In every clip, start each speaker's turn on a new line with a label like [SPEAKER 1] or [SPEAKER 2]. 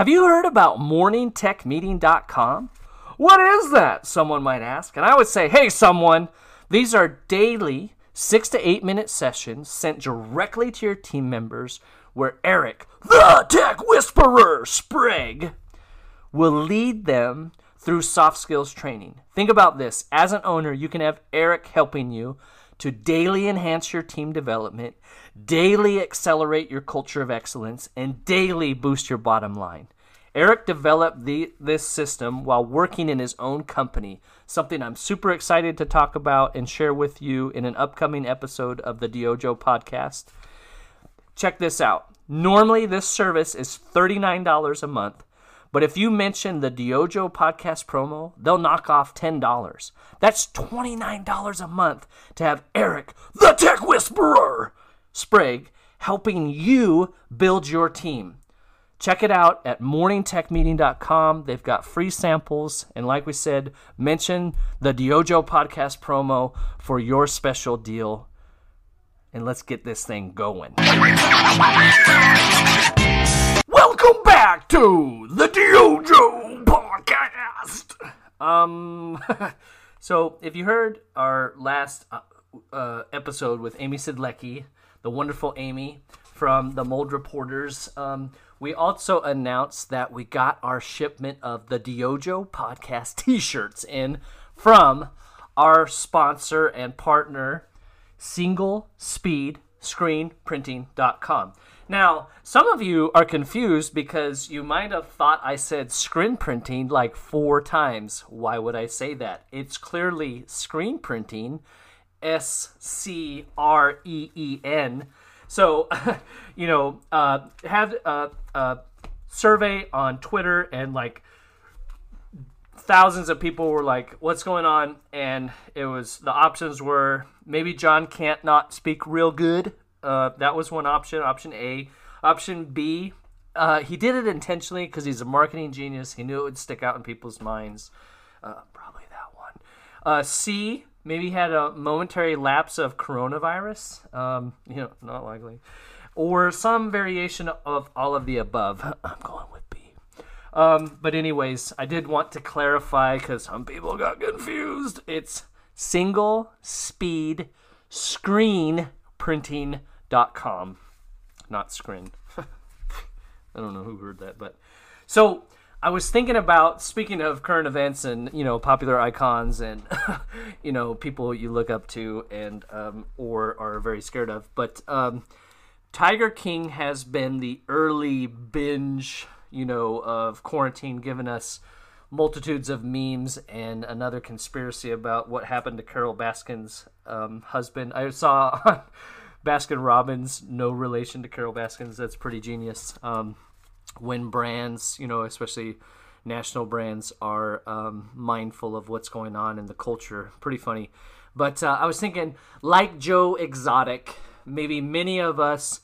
[SPEAKER 1] Have you heard about morningtechmeeting.com? What is that? Someone might ask. And I would say, hey, someone, these are daily six to eight minute sessions sent directly to your team members where Eric, the tech whisperer, Sprague, will lead them through soft skills training. Think about this as an owner, you can have Eric helping you to daily enhance your team development, daily accelerate your culture of excellence, and daily boost your bottom line. Eric developed the, this system while working in his own company, something I'm super excited to talk about and share with you in an upcoming episode of the DYOJO podcast. Check this out. Normally, this service is $39 a month, but if you mention the DYOJO podcast promo, they'll knock off $10. That's $29 a month to have Eric, the tech whisperer, Sprague, helping you build your team. Check it out at morningtechmeeting.com. They've got free samples. And like we said, mention the DYOJO podcast promo for your special deal. And let's get this thing going. Welcome back to the DYOJO podcast. Um, so if you heard our last uh, uh, episode with Amy Sidlecki, the wonderful Amy from the Mold Reporters, um, we also announced that we got our shipment of the DYOJO podcast T-shirts in from our sponsor and partner, Single Speed Screen Printing.com. Now, some of you are confused because you might have thought I said screen printing like four times. Why would I say that? It's clearly screen printing, S C R E E N. So, you know, uh, had a, a survey on Twitter and like thousands of people were like, "What's going on?" And it was the options were maybe John can't not speak real good. Uh, that was one option. Option A. Option B. Uh, he did it intentionally because he's a marketing genius. He knew it would stick out in people's minds. Uh, probably that one. Uh, C. Maybe had a momentary lapse of coronavirus. Um, you know, not likely. Or some variation of all of the above. I'm going with B. Um, but anyways, I did want to clarify because some people got confused. It's single speed screen printing.com, not screen. I don't know who heard that, but so I was thinking about speaking of current events and you know popular icons and you know people you look up to and um, or are very scared of, but um, Tiger King has been the early binge you know of quarantine, giving us multitudes of memes and another conspiracy about what happened to Carole Baskin's um, husband. I saw on Baskin Robbins, no relation to Carole Baskins. That's pretty genius. Um, when brands, you know, especially national brands, are um, mindful of what's going on in the culture, pretty funny. But uh, I was thinking, like Joe Exotic, maybe many of us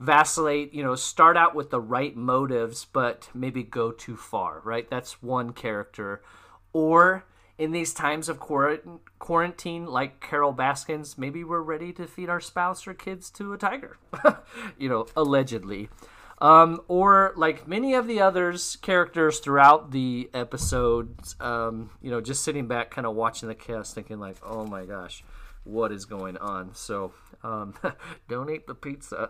[SPEAKER 1] vacillate, you know, start out with the right motives, but maybe go too far, right? That's one character. Or in these times of quarantine, like Carole Baskins, maybe we're ready to feed our spouse or kids to a tiger, you know, allegedly. Um, or like many of the others characters throughout the episodes, um, you know, just sitting back, kind of watching the cast, thinking like, "Oh my gosh, what is going on?" So um, don't eat the pizza.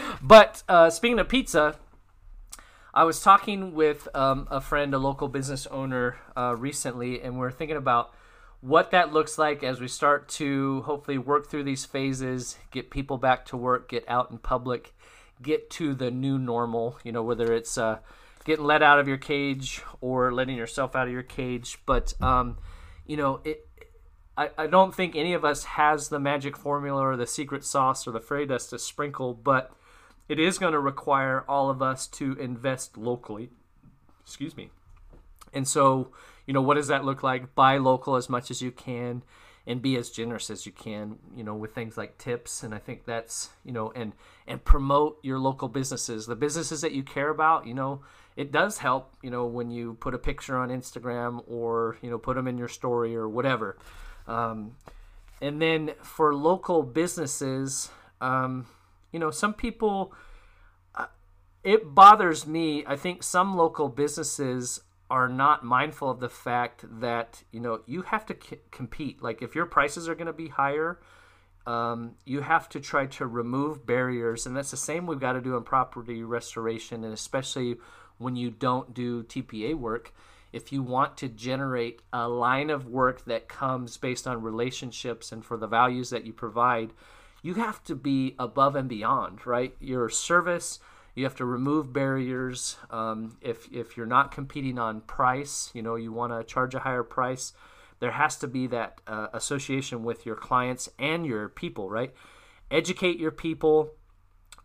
[SPEAKER 1] but uh, speaking of pizza, I was talking with um, a friend, a local business owner, uh, recently, and we're thinking about what that looks like as we start to hopefully work through these phases, get people back to work, get out in public, get to the new normal. You know, whether it's uh, getting let out of your cage or letting yourself out of your cage, but um, you know, it I, don't think any of us has the magic formula or the secret sauce or the fairy dust to sprinkle, but it is going to require all of us to invest locally. Excuse me. And so, you know, what does that look like? Buy local as much as you can and be as generous as you can, you know, with things like tips. And I think that's, you know, and and promote your local businesses, the businesses that you care about. You know, it does help, you know, when you put a picture on Instagram or you know put them in your story or whatever. Um, and then for local businesses, um, you know, some people, uh, it bothers me. I think some local businesses are not mindful of the fact that you know you have to c- compete. Like if your prices are going to be higher, um, you have to try to remove barriers, and that's the same we've got to do in property restoration, and especially when you don't do TPA work. If you want to generate a line of work that comes based on relationships and for the values that you provide, you have to be above and beyond, right? Your service, you have to remove barriers. Um, if if you're not competing on price, you know you want to charge a higher price. There has to be that uh, association with your clients and your people, right? Educate your people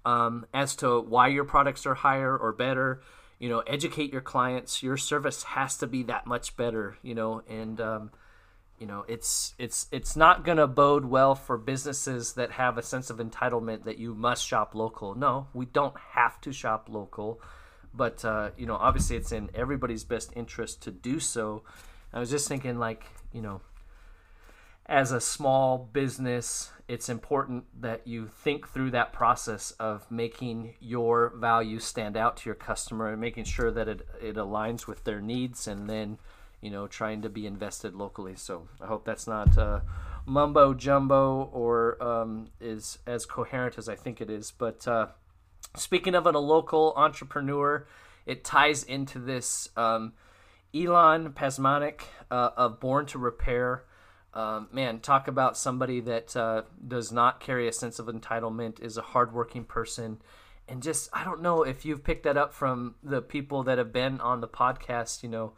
[SPEAKER 1] um, as to why your products are higher or better. You know, educate your clients. Your service has to be that much better. You know, and um, you know it's it's it's not going to bode well for businesses that have a sense of entitlement that you must shop local. No we don't have to shop local but uh, you know obviously it's in everybody's best interest to do so. I was just thinking like you know as a small business it's important that you think through that process of making your value stand out to your customer and making sure that it, it aligns with their needs and then you know, trying to be invested locally. So I hope that's not uh, mumbo jumbo or um, is as coherent as I think it is. But uh, speaking of a local entrepreneur, it ties into this um, Elan Pasmanick uh, of Born to Repair. Um, man, talk about somebody that uh, does not carry a sense of entitlement, is a hardworking person, and just I don't know if you've picked that up from the people that have been on the podcast. You know,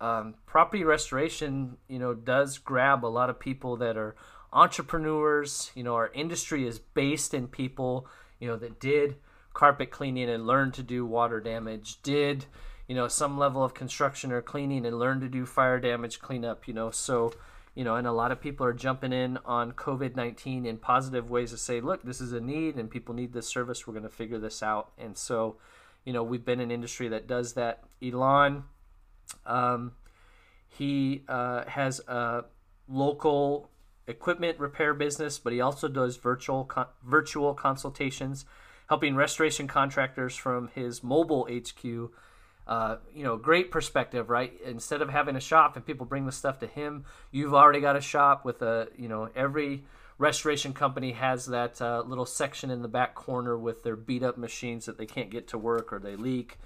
[SPEAKER 1] um, property restoration, you know, does grab a lot of people that are entrepreneurs. You know, our industry is based in people, you know, that did carpet cleaning and learned to do water damage, did, you know, some level of construction or cleaning and learned to do fire damage cleanup, you know. So, you know, and a lot of people are jumping in on COVID 19 in positive ways to say, look, this is a need and people need this service. We're going to figure this out. And so, you know, we've been an industry that does that. Elan, um, he uh, has a local equipment repair business, but he also does virtual virtual consultations, helping restoration contractors from his mobile HQ. Uh, you know, great perspective, right? Instead of having a shop and people bring the stuff to him, you've already got a shop with a, you know, every restoration company has that uh, little section in the back corner with their beat up machines that they can't get to work or they leak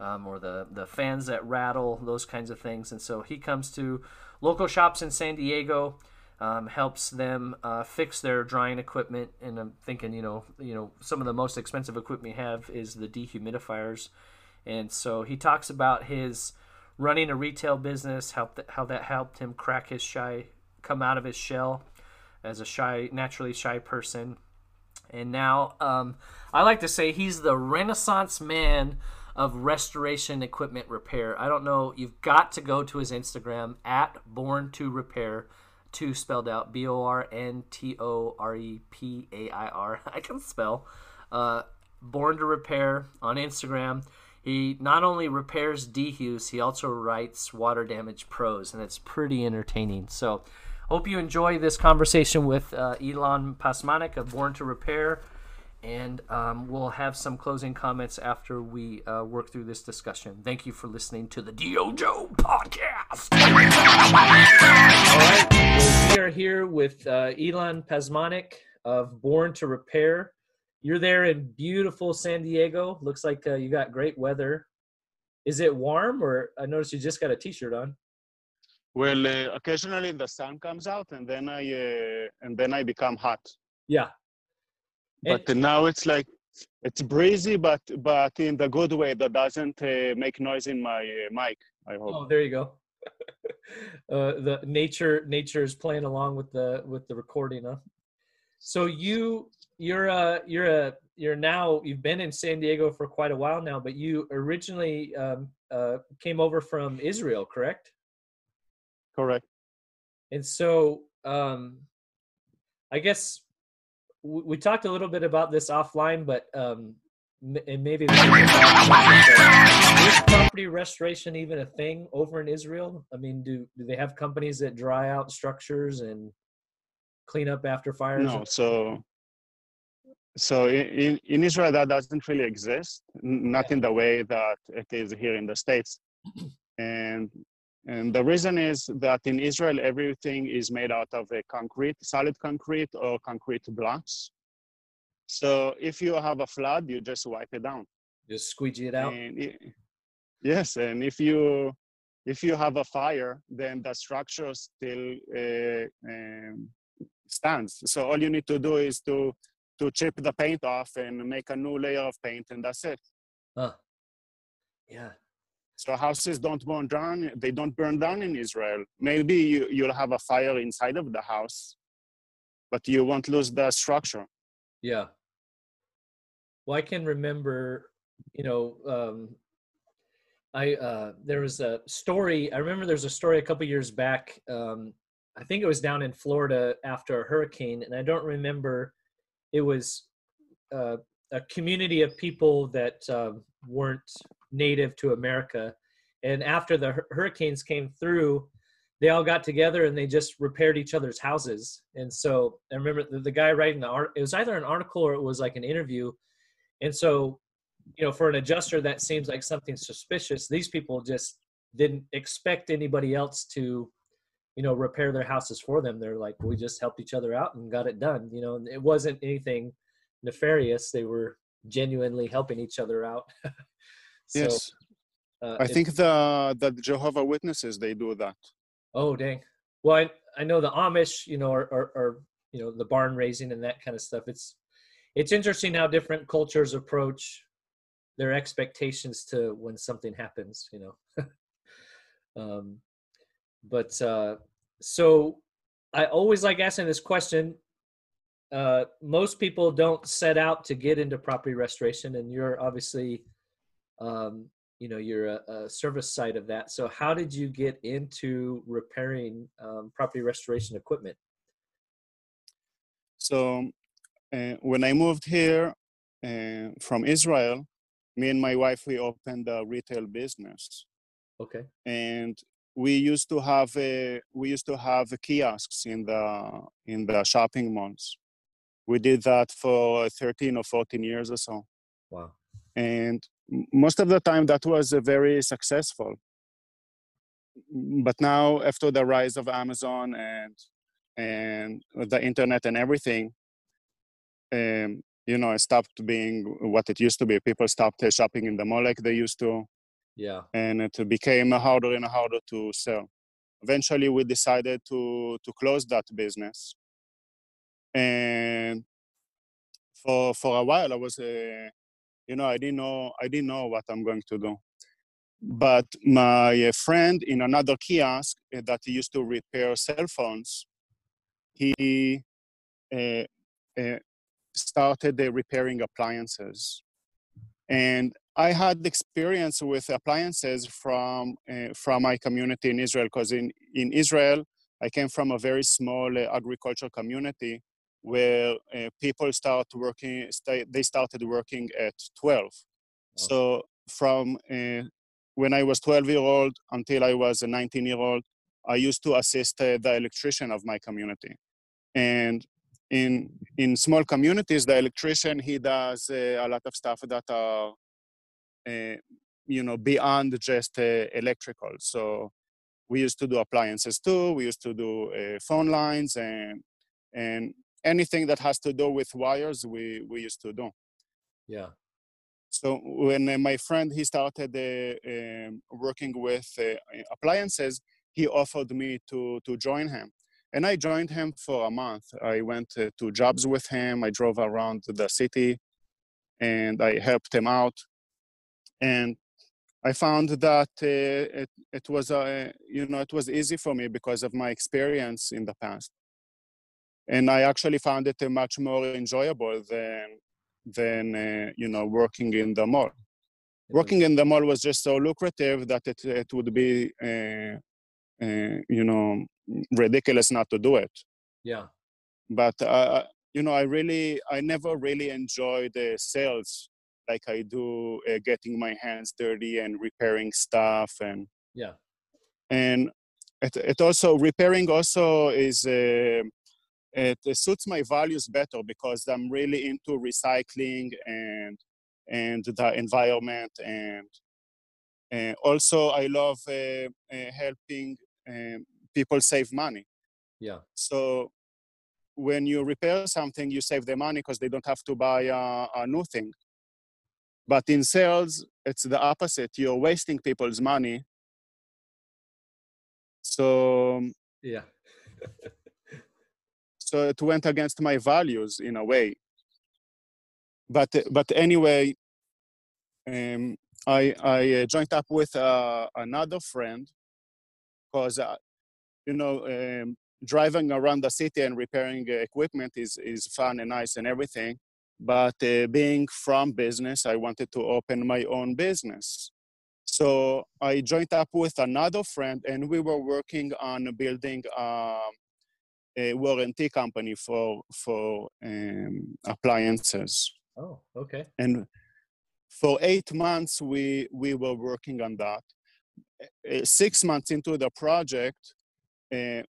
[SPEAKER 1] um, or the, the fans that rattle, those kinds of things. And so he comes to local shops in San Diego, um, helps them uh, fix their drying equipment. And I'm thinking, you know, you know, some of the most expensive equipment we have is the dehumidifiers. And so he talks about his running a retail business, how, th- how that helped him crack his shy, come out of his shell as a shy, naturally shy person. And now um, I like to say he's the Renaissance man of restoration equipment repair. I don't know. You've got to go to his Instagram at Born to Repair, two spelled out B O R N T O R E P A I R. I can spell. Uh, Born to Repair on Instagram. He not only repairs dehues, he also writes water damage prose, and it's pretty entertaining. So, hope you enjoy this conversation with uh, Elan Pasmanick of Born to Repair and um, we'll have some closing comments after we uh, work through this discussion. Thank you for listening to the DYOJO podcast. All right, well, we are here with uh, Elan Pasmanick of Born to Repair. You're there in beautiful San Diego. Looks like uh, you got great weather. Is it warm, or I noticed you just got a T-shirt on?
[SPEAKER 2] Well, uh, occasionally the sun comes out, and then I uh, and then I become hot.
[SPEAKER 1] Yeah,
[SPEAKER 2] but and, now it's like it's breezy, but but in the good way that doesn't uh, make noise in my uh, mic. I hope.
[SPEAKER 1] Oh, there you go. uh, the nature nature is playing along with the with the recording, huh? So you you're a you're a you're now you've been in San Diego for quite a while now, but you originally um, uh, came over from Israel, correct?
[SPEAKER 2] Correct.
[SPEAKER 1] And so, um, I guess we talked a little bit about this offline, but um, and maybe is property restoration even a thing over in Israel? I mean, do do they have companies that dry out structures and clean up after fires?
[SPEAKER 2] No, so so in, in Israel that doesn't really exist, not in the way that it is here in the States. And and the reason is that in Israel everything is made out of a concrete, solid concrete or concrete blocks. So if you have a flood, you just wipe it down.
[SPEAKER 1] Just squeegee it out.
[SPEAKER 2] And it, yes, and if you if you have a fire, then the structure still uh, um, stands. So all you need to do is to to chip the paint off and make a new layer of paint, and that's it.
[SPEAKER 1] Huh. Yeah.
[SPEAKER 2] So houses don't burn down. They don't burn down in Israel. Maybe you, you'll have a fire inside of the house, but you won't lose the structure.
[SPEAKER 1] Yeah. Well, I can remember, you know, um, I uh, there was a story. I remember there's a story a couple years back. Um, I think it was down in Florida after a hurricane, and I don't remember. It was uh, a community of people that uh, weren't native to America, and after the hurricanes came through, they all got together and they just repaired each other's houses. And so I remember the, the guy writing the art. It was either an article or it was like an interview. And so you know, for an adjuster, that seems like something suspicious. These people just didn't expect anybody else to, you know, repair their houses for them. They're like, we just helped each other out and got it done. You know, and it wasn't anything nefarious. They were genuinely helping each other out.
[SPEAKER 2] so, yes. Uh, I think the the Jehovah Witnesses they do that.
[SPEAKER 1] Oh dang! Well, I, I know the Amish, you know, are, are, are you know the barn raising and that kind of stuff. It's it's interesting how different cultures approach their expectations to when something happens you know um, but uh, so i always like asking this question uh, most people don't set out to get into property restoration and you're obviously um, you know you're a, a, service side of that. So how did you get into repairing um, property restoration equipment?
[SPEAKER 2] So uh, when i moved here uh, from israel me and my wife we opened a retail business.
[SPEAKER 1] Okay.
[SPEAKER 2] And we used to have a we used to have kiosks in the in the shopping malls. We did that for 13 or 14 years or so.
[SPEAKER 1] Wow.
[SPEAKER 2] And most of the time that was very successful but now after the rise of amazon and and the internet and everything um, you know, it stopped being what it used to be. People stopped shopping in the mall like they used to.
[SPEAKER 1] Yeah.
[SPEAKER 2] And it became harder and harder to sell. Eventually, we decided to to close that business. And for for a while, I was, uh, you know, I didn't know I didn't know what I'm going to do. But my friend in another kiosk uh, that used to repair cell phones, he uh, uh, started repairing appliances. And I had experience with appliances from, uh, from my community in Israel, because in, in Israel, I came from a very small uh, agricultural community where uh, people start working, st- they started working at 12. So from uh, when I was 12 year old until I was a 19 year old, I used to assist uh, the electrician of my community. And in in small communities the electrician he does uh, a lot of stuff that are uh, you know beyond just uh, electrical so we used to do appliances too we used to do uh, phone lines and and anything that has to do with wires we we used to do
[SPEAKER 1] yeah
[SPEAKER 2] so when uh, my friend he started uh, um, working with appliances he offered me to to join him and I joined him for a month. I went uh, to jobs with him. I drove around the city and I helped him out. And I found that uh, it, it was, uh, you know, it was easy for me because of my experience in the past. And I actually found it much more enjoyable than, than uh, you know, working in the mall. Working in the mall was just so lucrative that it, it would be uh, uh, you know ridiculous not to do it.
[SPEAKER 1] Yeah.
[SPEAKER 2] But uh, you know i really i never really enjoy the sales. Like i do uh, getting my hands dirty and repairing stuff and
[SPEAKER 1] yeah.
[SPEAKER 2] and it, it also repairing also is uh, it, it suits my values better because I'm really into recycling and and the environment and and also I love uh, uh, helping um, people save money.
[SPEAKER 1] Yeah.
[SPEAKER 2] So when you repair something, you save the money because they don't have to buy a, a new thing. But in sales, it's the opposite. You're wasting people's money. So
[SPEAKER 1] Yeah.
[SPEAKER 2] so it went against my values in a way. But but anyway, um, I I uh, joined up with uh, another friend because uh, you know um, driving around the city and repairing uh, equipment is is fun and nice and everything. But uh, being from business, I wanted to open my own business. So I joined up with another friend, and we were working on building um, a warranty company for for um, appliances.
[SPEAKER 1] Oh, okay.
[SPEAKER 2] And for eight months, we we were working on that. Uh, six months into the project, uh,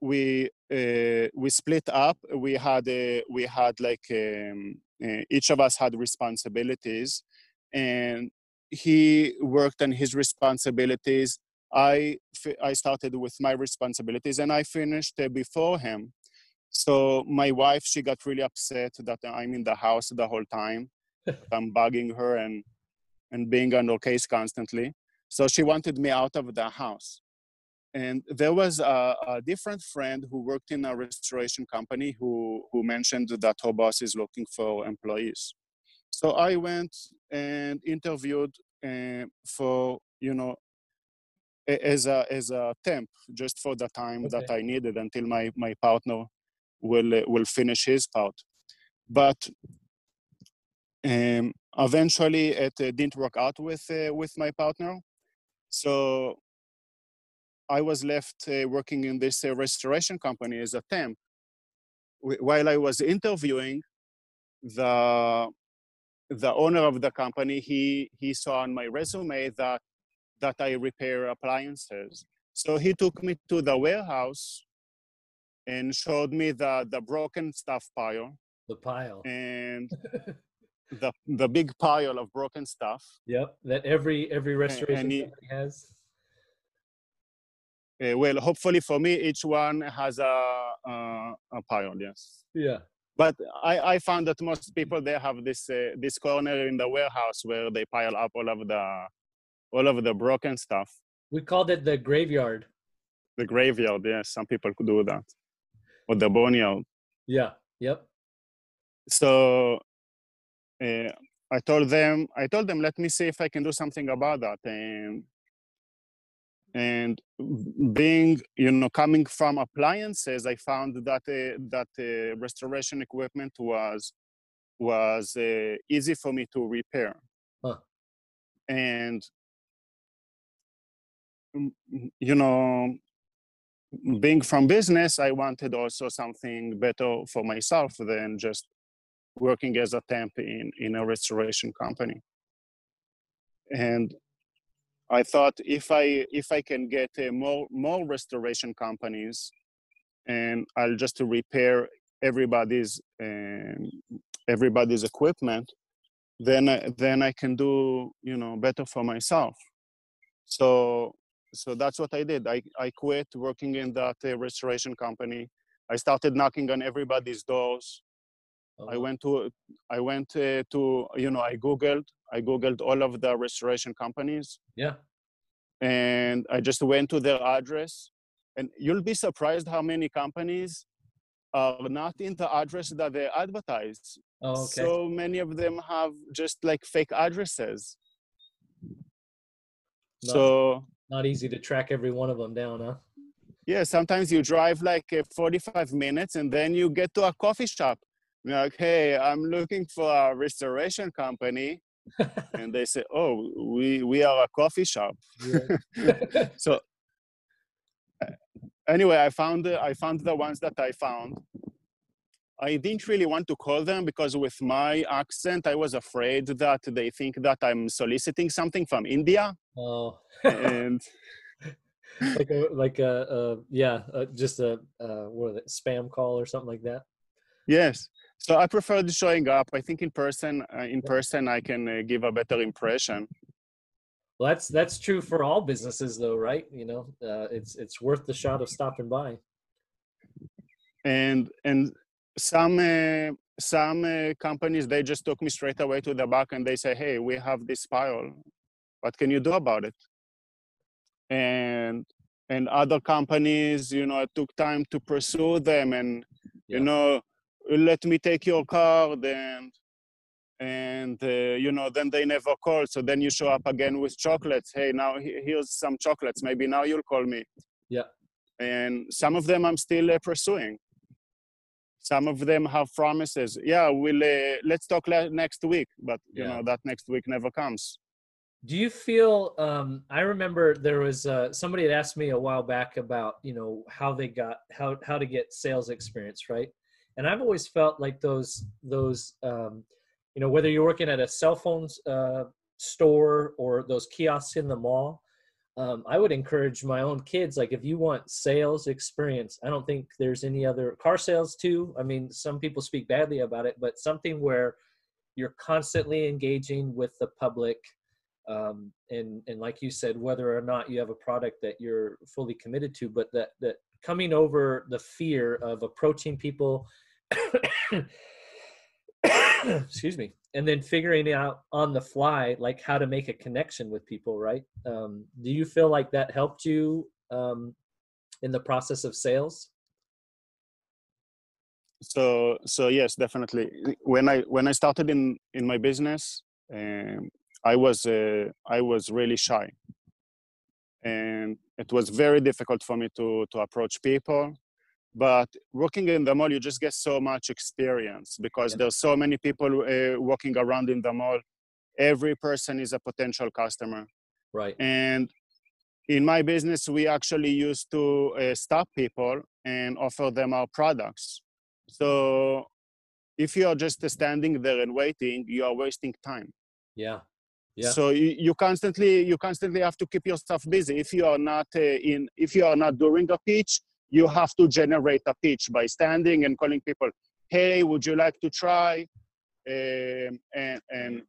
[SPEAKER 2] we uh, we split up. We had a, we had like um, uh, each of us had responsibilities, and he worked on his responsibilities. I I started with my responsibilities, and I finished before him. So my wife, she got really upset that I'm in the house the whole time. I'm bugging her and and being on her case constantly. So she wanted me out of the house. And there was a, a different friend who worked in a restoration company who, who mentioned that her boss is looking for employees. So I went and interviewed uh, for, you know, as a, as a temp, just for the time that I needed until my, my partner will, uh, will finish his part. But um, eventually it uh, didn't work out with, uh, with my partner. So I was left uh, working in this uh, restoration company as a temp. Wh- While I was interviewing, the the owner of the company he he saw on my resume that that I repair appliances. So he took me to the warehouse and showed me the the broken stuff pile
[SPEAKER 1] The pile.
[SPEAKER 2] and the the big pile of broken stuff.
[SPEAKER 1] Yep. That every every restoration
[SPEAKER 2] he-
[SPEAKER 1] has.
[SPEAKER 2] Uh, well, hopefully for me, each one has a a, a pile. Yes.
[SPEAKER 1] Yeah.
[SPEAKER 2] but I, I found that most people they have this uh, this corner in the warehouse where they pile up all of the all of the broken stuff
[SPEAKER 1] We called it the graveyard.
[SPEAKER 2] the graveyard yes some people could do that or the boneyard
[SPEAKER 1] Yeah. Yep.
[SPEAKER 2] so uh, i told them i told them let me see if i can do something about that and and being you know coming from appliances i found that uh, that uh, restoration equipment was was uh, easy for me to repair
[SPEAKER 1] Huh.
[SPEAKER 2] and you know being from business i wanted also something better for myself than just working as a temp in in a restoration company. And i thought if i if i can get uh, more more restoration companies and i'll just repair everybody's um, everybody's equipment then I, then i can do you know better for myself. So so that's what i did i i quit working in that uh, restoration company i started knocking on everybody's doors
[SPEAKER 1] Oh,
[SPEAKER 2] I went to I went uh, to you know I googled I googled all of the restoration companies
[SPEAKER 1] Yeah.
[SPEAKER 2] and I just went to their address and you'll be surprised how many companies are not in the address that they advertise.
[SPEAKER 1] Oh, okay.
[SPEAKER 2] So many of them have just like fake addresses.
[SPEAKER 1] No.
[SPEAKER 2] So
[SPEAKER 1] Not easy to track every one of them down, huh?
[SPEAKER 2] yeah, sometimes you drive like uh, 45 minutes and then you get to a coffee shop. You're like, hey, I'm looking for a restoration company. and they say, "Oh, we we are a coffee shop."
[SPEAKER 1] Yeah.
[SPEAKER 2] So anyway, I found I found the ones that I found. I didn't really want to call them because with my accent, I was afraid that they think that I'm soliciting something from India,
[SPEAKER 1] oh.
[SPEAKER 2] and
[SPEAKER 1] like a like a, a yeah, a, just a uh, what it, spam call or something like that.
[SPEAKER 2] Yes. So I prefer the showing up. I think in person, uh, in person, I can uh, give a better impression.
[SPEAKER 1] Well, that's that's true for all businesses, though, right? You know, uh, it's it's worth the shot of stopping by.
[SPEAKER 2] And and some uh, some uh, companies they just took me straight away to the back and they say, "Hey, we have this file. What can you do about it?" And and other companies, you know, it took time to pursue them and yeah. you know let me take your card and and uh, you know then they never call so then you show up again with chocolates hey now here's some chocolates maybe now you'll call me
[SPEAKER 1] yeah
[SPEAKER 2] and some of them i'm still uh, pursuing some of them have promises yeah we'll uh, let's talk next week but you yeah. know that next week never comes
[SPEAKER 1] do you feel um, i remember there was uh, somebody had asked me a while back about you know how they got how how to get sales experience right and I've always felt like those those um, you know whether you're working at a cell phone uh, store or those kiosks in the mall. Um, I would encourage my own kids, like if you want sales experience, I don't think there's any other car sales too. I mean, some people speak badly about it, but something where you're constantly engaging with the public, um, and and like you said, whether or not you have a product that you're fully committed to, but that that coming over the fear of approaching people excuse me and then figuring out on the fly like how to make a connection with people right? Um, do you feel like that helped you um, in the process of sales?
[SPEAKER 2] So so yes definitely. When i when i started in in my business um, i was uh, i was really shy. And it was very difficult for me to to approach people but working in the mall you just get so much experience because yeah. there's so many people uh, walking around in the mall every person is a potential customer
[SPEAKER 1] right
[SPEAKER 2] and in my business we actually used to uh, stop people and offer them our products so if you are just standing there and waiting you are wasting time
[SPEAKER 1] yeah yeah.
[SPEAKER 2] So you, you constantly you constantly have to keep yourself busy. If you are not uh, in if you are not doing a pitch, you have to generate a pitch by standing and calling people, hey, would you like to try? Um, and, and,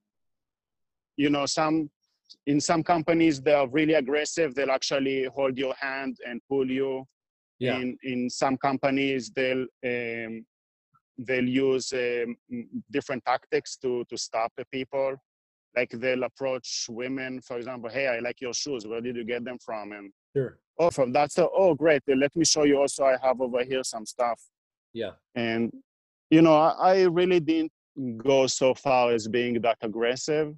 [SPEAKER 2] you know, some in some companies they are really aggressive. They'll actually hold your hand and pull you. Yeah. In in some companies they'll um, they'll use um, different tactics to to stop the people. Like they'll approach women, for example, hey, I like your shoes. Where did you get them from? And
[SPEAKER 1] sure
[SPEAKER 2] oh from that so oh great. Let me show you also i have over here some stuff.
[SPEAKER 1] Yeah.
[SPEAKER 2] And you know I, I really didn't go so far as being that aggressive.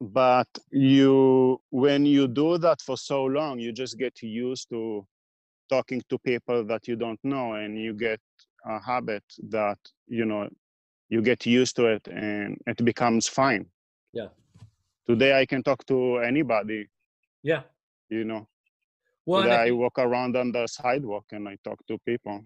[SPEAKER 2] But you when you do that for so long you just get used to talking to people that you don't know and you get a habit that you know you get used to it and it becomes fine.
[SPEAKER 1] Yeah.
[SPEAKER 2] Today i can talk to anybody.
[SPEAKER 1] Yeah
[SPEAKER 2] you know. Well, I, I walk around on the sidewalk and I talk to people.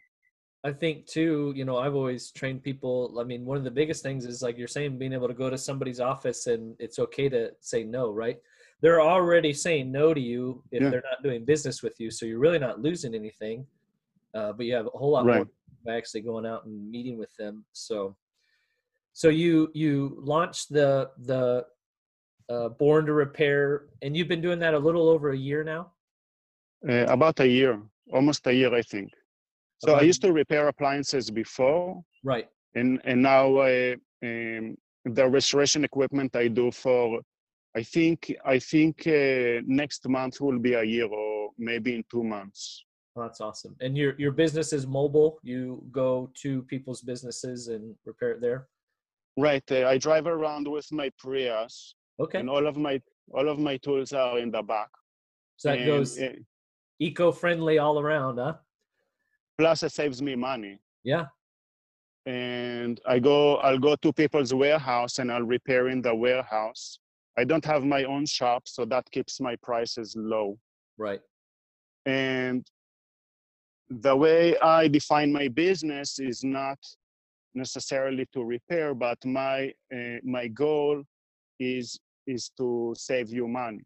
[SPEAKER 1] I think too, you know, I've always trained people. I mean, one of the biggest things is like you're saying, being able to go to somebody's office and it's okay to say no, right? They're already saying no to you if yeah. they're not doing business with you, so you're really not losing anything. Uh, but you have a whole lot right. more by actually going out and meeting with them. So, so you you launched the the uh, Born to Repair, and you've been doing that a little over a year now.
[SPEAKER 2] Uh, about a year, almost a year, I think. So I used to repair appliances before,
[SPEAKER 1] right?
[SPEAKER 2] And and now uh, um, the restoration equipment I do for, I think I think uh, next month will be a year or maybe in two months.
[SPEAKER 1] Oh, that's awesome. And your your business is mobile. You go to people's businesses and repair it there.
[SPEAKER 2] Right. Uh, I drive around with my Prius,
[SPEAKER 1] Okay.
[SPEAKER 2] And all of my all of my tools are in the back.
[SPEAKER 1] So that and goes it, eco-friendly all around, huh?
[SPEAKER 2] Plus, it saves me money.
[SPEAKER 1] Yeah.
[SPEAKER 2] And I go, I'll go to people's warehouse and I'll repair in the warehouse. I don't have my own shop, so that keeps my prices low.
[SPEAKER 1] Right.
[SPEAKER 2] And the way I define my business is not necessarily to repair, but my uh, my goal is is to save you money.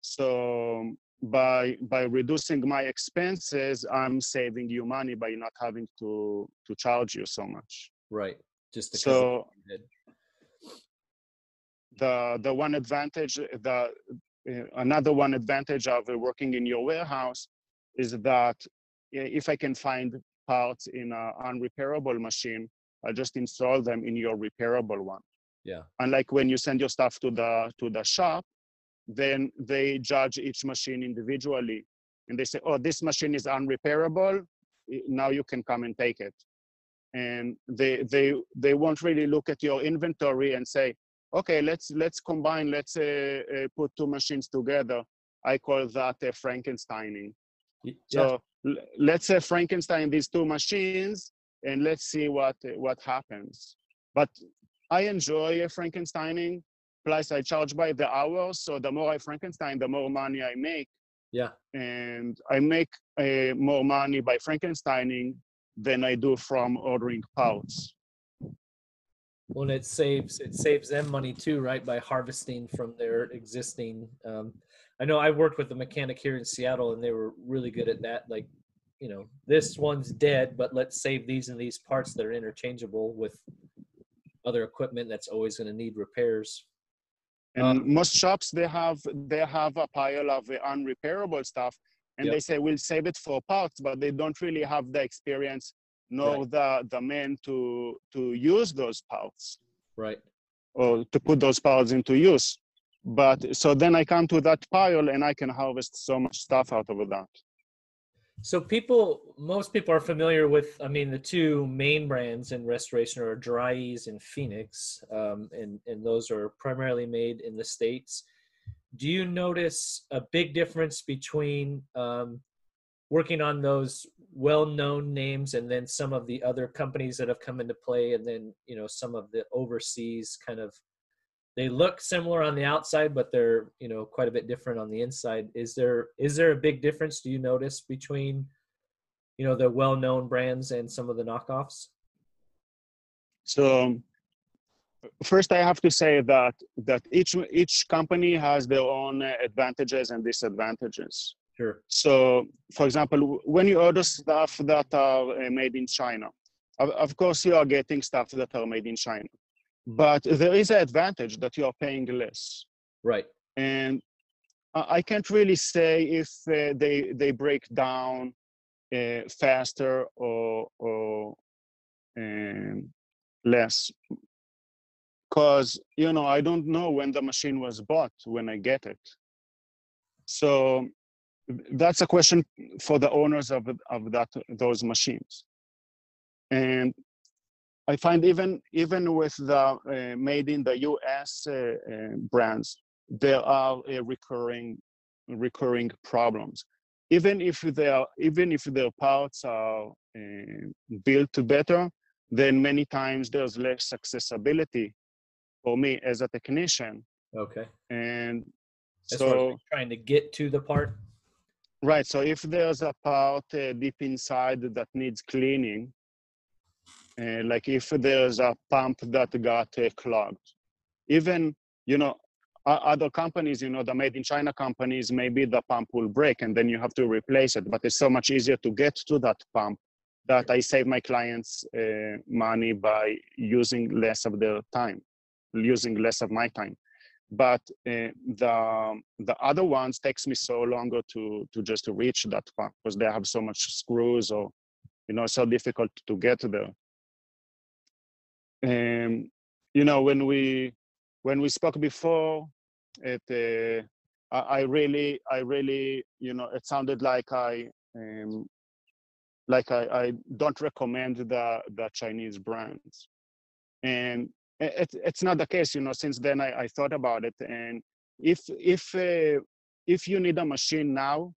[SPEAKER 2] So by by reducing my expenses, I'm saving you money by not having to to charge you so much.
[SPEAKER 1] Right. Just
[SPEAKER 2] So the the one advantage the uh, another one advantage of working in your warehouse is that if I can find parts in an unrepairable machine, I just install them in your repairable one.
[SPEAKER 1] Yeah.
[SPEAKER 2] unlike when you send your stuff to the to the shop then they judge each machine individually. And they say oh this machine is unrepairable. Now you can come and take it. And they they they won't really look at your inventory and say okay let's let's combine let's uh, uh, put two machines together. I call that uh, frankensteining.
[SPEAKER 1] Y-
[SPEAKER 2] so l- let's say Frankenstein these two machines and let's see what what happens. But I enjoy Frankensteining. Plus, I charge by the hour, so the more I Frankenstein, the more money I make,
[SPEAKER 1] Yeah.
[SPEAKER 2] and I make uh, more money by Frankensteining than I do from ordering parts.
[SPEAKER 1] Well, and it saves it saves them money too, right? By harvesting from their existing. Um, I know I worked with a mechanic here in Seattle, and they were really good at that. Like, you know, this one's dead, but let's save these and these parts that are interchangeable with other equipment that's always going to need repairs.
[SPEAKER 2] And
[SPEAKER 1] Um,
[SPEAKER 2] most shops they have they have a pile of uh, unrepairable stuff, and
[SPEAKER 1] Yep.
[SPEAKER 2] they say we'll save it for parts, but they don't really have the experience nor the the men to to use those parts
[SPEAKER 1] Right.
[SPEAKER 2] or to put those parts into use. But so then I come to that pile and I can harvest so much stuff out of that.
[SPEAKER 1] So people, most people are familiar with, I mean, the two main brands in restoration are Dri-Eaz and Phoenix, um, and and those are primarily made in the states. Do you notice a big difference between um, working on those well-known names and then some of the other companies that have come into play, and then you know some of the overseas kind of they look similar on the outside but they're you know quite a bit different on the inside. Is there is there a big difference do you notice between you know the well-known brands and some of the knockoffs?
[SPEAKER 2] So first, I have to say that that each each company has their own advantages and disadvantages.
[SPEAKER 1] sure.
[SPEAKER 2] So, for example, when you order stuff that are uh, made in China, of, of course you are getting stuff that are made in China, but there is an advantage that you are paying less.
[SPEAKER 1] right
[SPEAKER 2] And I can't really say if uh, they they break down uh, faster or or um, less, because you know I don't know when the machine was bought when I get it. So that's a question for the owners of of that those machines and i find even even with the uh, made in the us uh, uh, brands there are uh, recurring recurring problems. Even if they are even if their parts are built to better then many times there's less accessibility for me as a technician.
[SPEAKER 1] Okay.
[SPEAKER 2] And
[SPEAKER 1] as
[SPEAKER 2] so
[SPEAKER 1] trying to get to the part?
[SPEAKER 2] Right. So if there's a part uh, deep inside that needs cleaning, uh, like if there's a pump that got uh, clogged, even you know other companies, you know, the made in China companies, maybe the pump will break and then you have to replace it. But it's so much easier to get to that pump that I save my clients uh, money by using less of their time, using less of my time but uh, the the other ones takes me so longer to to just to reach that part because they have so much screws or you know so difficult to get there and you know when we when we spoke before it uh, I, I really i really you know it sounded like i um, like I, I don't recommend the the chinese brands. And it, it's- it's not the case you know since then i, I thought about it and if if uh, if you need a machine now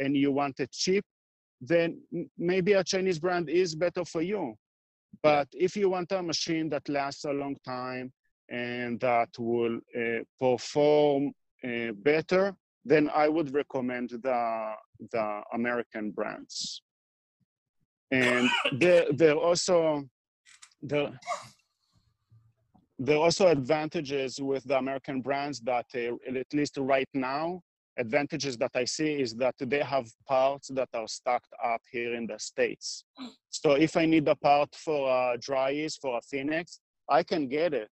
[SPEAKER 2] and you want it cheap then maybe a chinese brand is better for you but if you want a machine that lasts a long time and that will uh, perform uh, better then i would recommend the the american brands. And they're, they're also the there are also advantages with the American brands that, uh, at least right now, advantages that I see is that they have parts that are stacked up here in the States. So if I need a part for a Dri-Eaz, for a Phoenix, I can get it.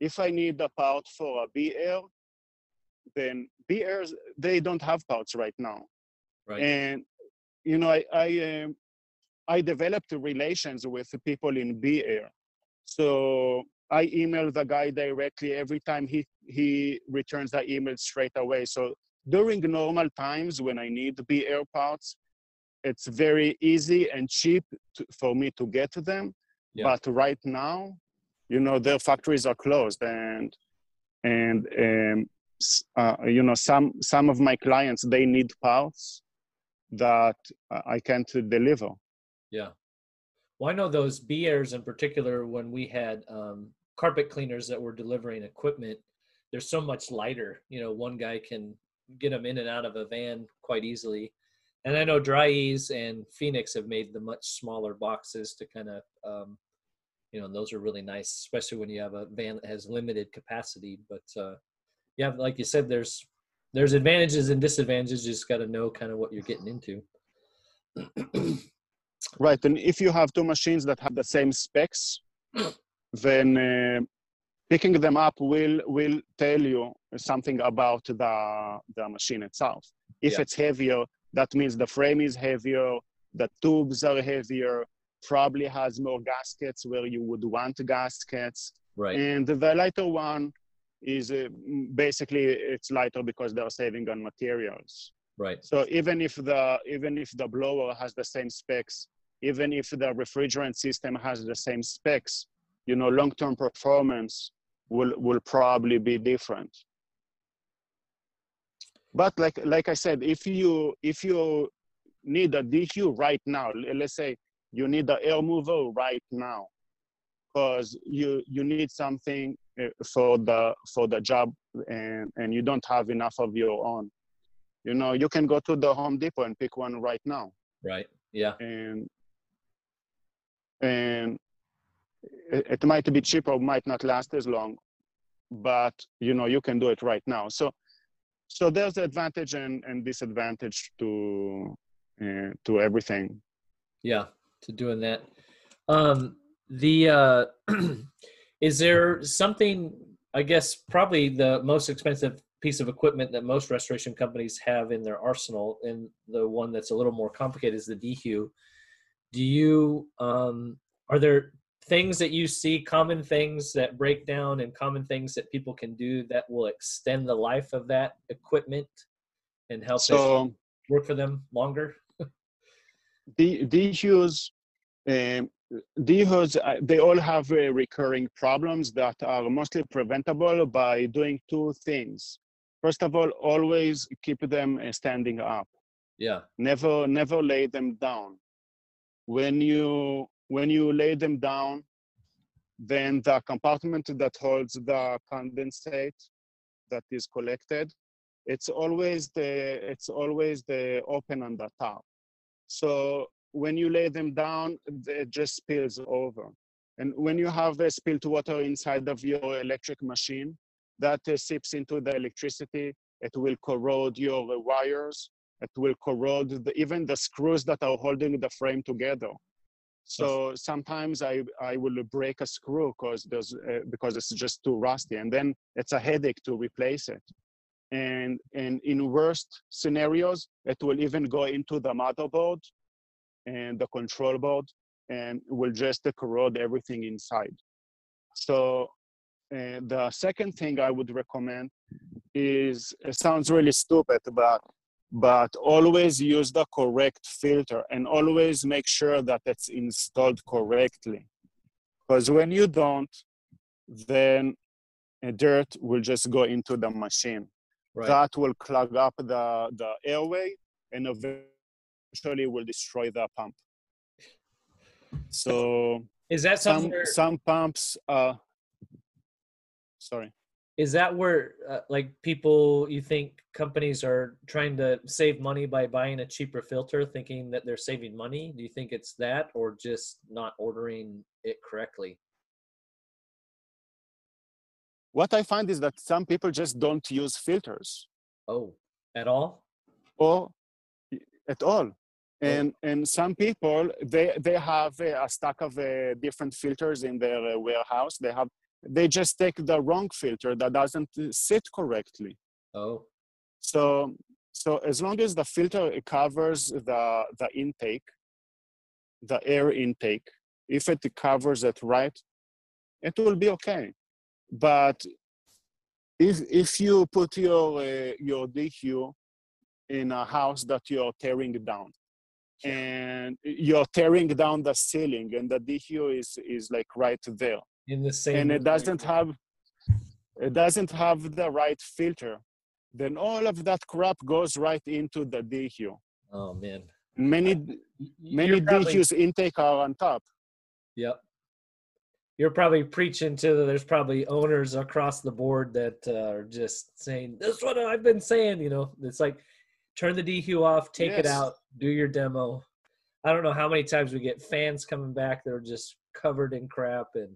[SPEAKER 2] If I need a part for a B-Air, then B-Airs, they don't have parts right now.
[SPEAKER 1] Right.
[SPEAKER 2] And, you know, I, I, um, I developed relations with people in B-Air. So I email the guy directly every time he, he returns the email straight away. So during normal times when I need B-Air parts, it's very easy and cheap to, for me to get to them.
[SPEAKER 1] Yeah.
[SPEAKER 2] But right now, you know, their factories are closed and and um, uh, you know some some of my clients they need parts that uh, I can't deliver.
[SPEAKER 1] Yeah. Well, I know those B-Airs in particular, when we had um, carpet cleaners that were delivering equipment, they're so much lighter. You know, one guy can get them in and out of a van quite easily. And I know Dri-Eaz and Phoenix have made the much smaller boxes to kind of, um, you know, those are really nice, especially when you have a van that has limited capacity. But uh, yeah, like you said, there's there's advantages and disadvantages. You just got to know kind of what you're getting into.
[SPEAKER 2] Right, and if you have two machines that have the same specs, then uh, picking them up will will tell you something about the the machine itself. If
[SPEAKER 1] Yeah.
[SPEAKER 2] it's heavier, that means the frame is heavier, the tubes are heavier, probably has more gaskets where you would want gaskets,
[SPEAKER 1] Right.
[SPEAKER 2] and the lighter one is uh, basically it's lighter because they're saving on materials.
[SPEAKER 1] Right.
[SPEAKER 2] So even if the even if the blower has the same specs, even if the refrigerant system has the same specs, you know, long-term performance will will probably be different. But like like I said, if you if you need a DQ right now, let's say you need the air mover right now, because you you need something uh, for the for the job and and you don't have enough of your own you know you can go to the home depot and pick one right now
[SPEAKER 1] Right. Yeah.
[SPEAKER 2] and and it, might be cheaper might not last as long but you know you can do it right now. So so there's the advantage and, and disadvantage to uh, to everything.
[SPEAKER 1] Yeah to doing that. Um the uh is there something i guess probably the most expensive piece of equipment that most restoration companies have in their arsenal and the one that's a little more complicated is the DHU. do you um are there things that you see common things that break down and common things that people can do that will extend the life of that equipment and help it work for them longer
[SPEAKER 2] the DHUs, um, DHUs, uh, they all have uh, recurring problems that are mostly preventable by doing two things. First of all, always keep them uh, standing up.
[SPEAKER 1] yeah
[SPEAKER 2] Never, never lay them down. When you when you lay them down, then the compartment that holds the condensate that is collected, it's always the it's always the open on the top. So when you lay them down, it just spills over. And when you have a spilled water inside of your electric machine, that uh, seeps into the electricity. It will corrode your wires. It will corrode the, even the screws that are holding the frame together. So sometimes I, I will break a screw because there's uh, because it's just too rusty, and then it's a headache to replace it. And and in worst scenarios, it will even go into the motherboard and the control board, and will just corrode everything inside. So uh, the second thing I would recommend is it sounds really stupid, but but always use the correct filter and always make sure that it's installed correctly. Because when you don't, then dirt will just go into the machine.
[SPEAKER 1] right
[SPEAKER 2] That will clog up the, the airway and eventually will destroy the pump. So
[SPEAKER 1] is that
[SPEAKER 2] some some pumps uh sorry
[SPEAKER 1] is that where uh, like people you think companies are trying to save money by buying a cheaper filter thinking that they're saving money? Do you think it's that or just not ordering it correctly?
[SPEAKER 2] What i find is that some people just don't use filters.
[SPEAKER 1] Oh at all?
[SPEAKER 2] Or at all. And and some people they they have a, a stack of uh, different filters in their uh, warehouse. They have they just take the wrong filter that doesn't sit correctly.
[SPEAKER 1] Oh.
[SPEAKER 2] So so as long as the filter covers the the intake the air intake if it covers it right it will be okay. But if if you put your uh, your DHU in a house that you're tearing down and you're tearing down the ceiling and the DHU is is like right there
[SPEAKER 1] in the same
[SPEAKER 2] and it doesn't have it doesn't have the right filter. Then all of that crap goes right into the DHU
[SPEAKER 1] oh man.
[SPEAKER 2] Many many
[SPEAKER 1] probably,
[SPEAKER 2] DHUs intake are on top.
[SPEAKER 1] Yep. You're probably preaching to the, there's probably owners across the board that uh, are just saying this is what I've been saying you know? It's like turn the DHU off take yes. it out do your demo. I don't know how many times we get fans coming back that are just covered in crap and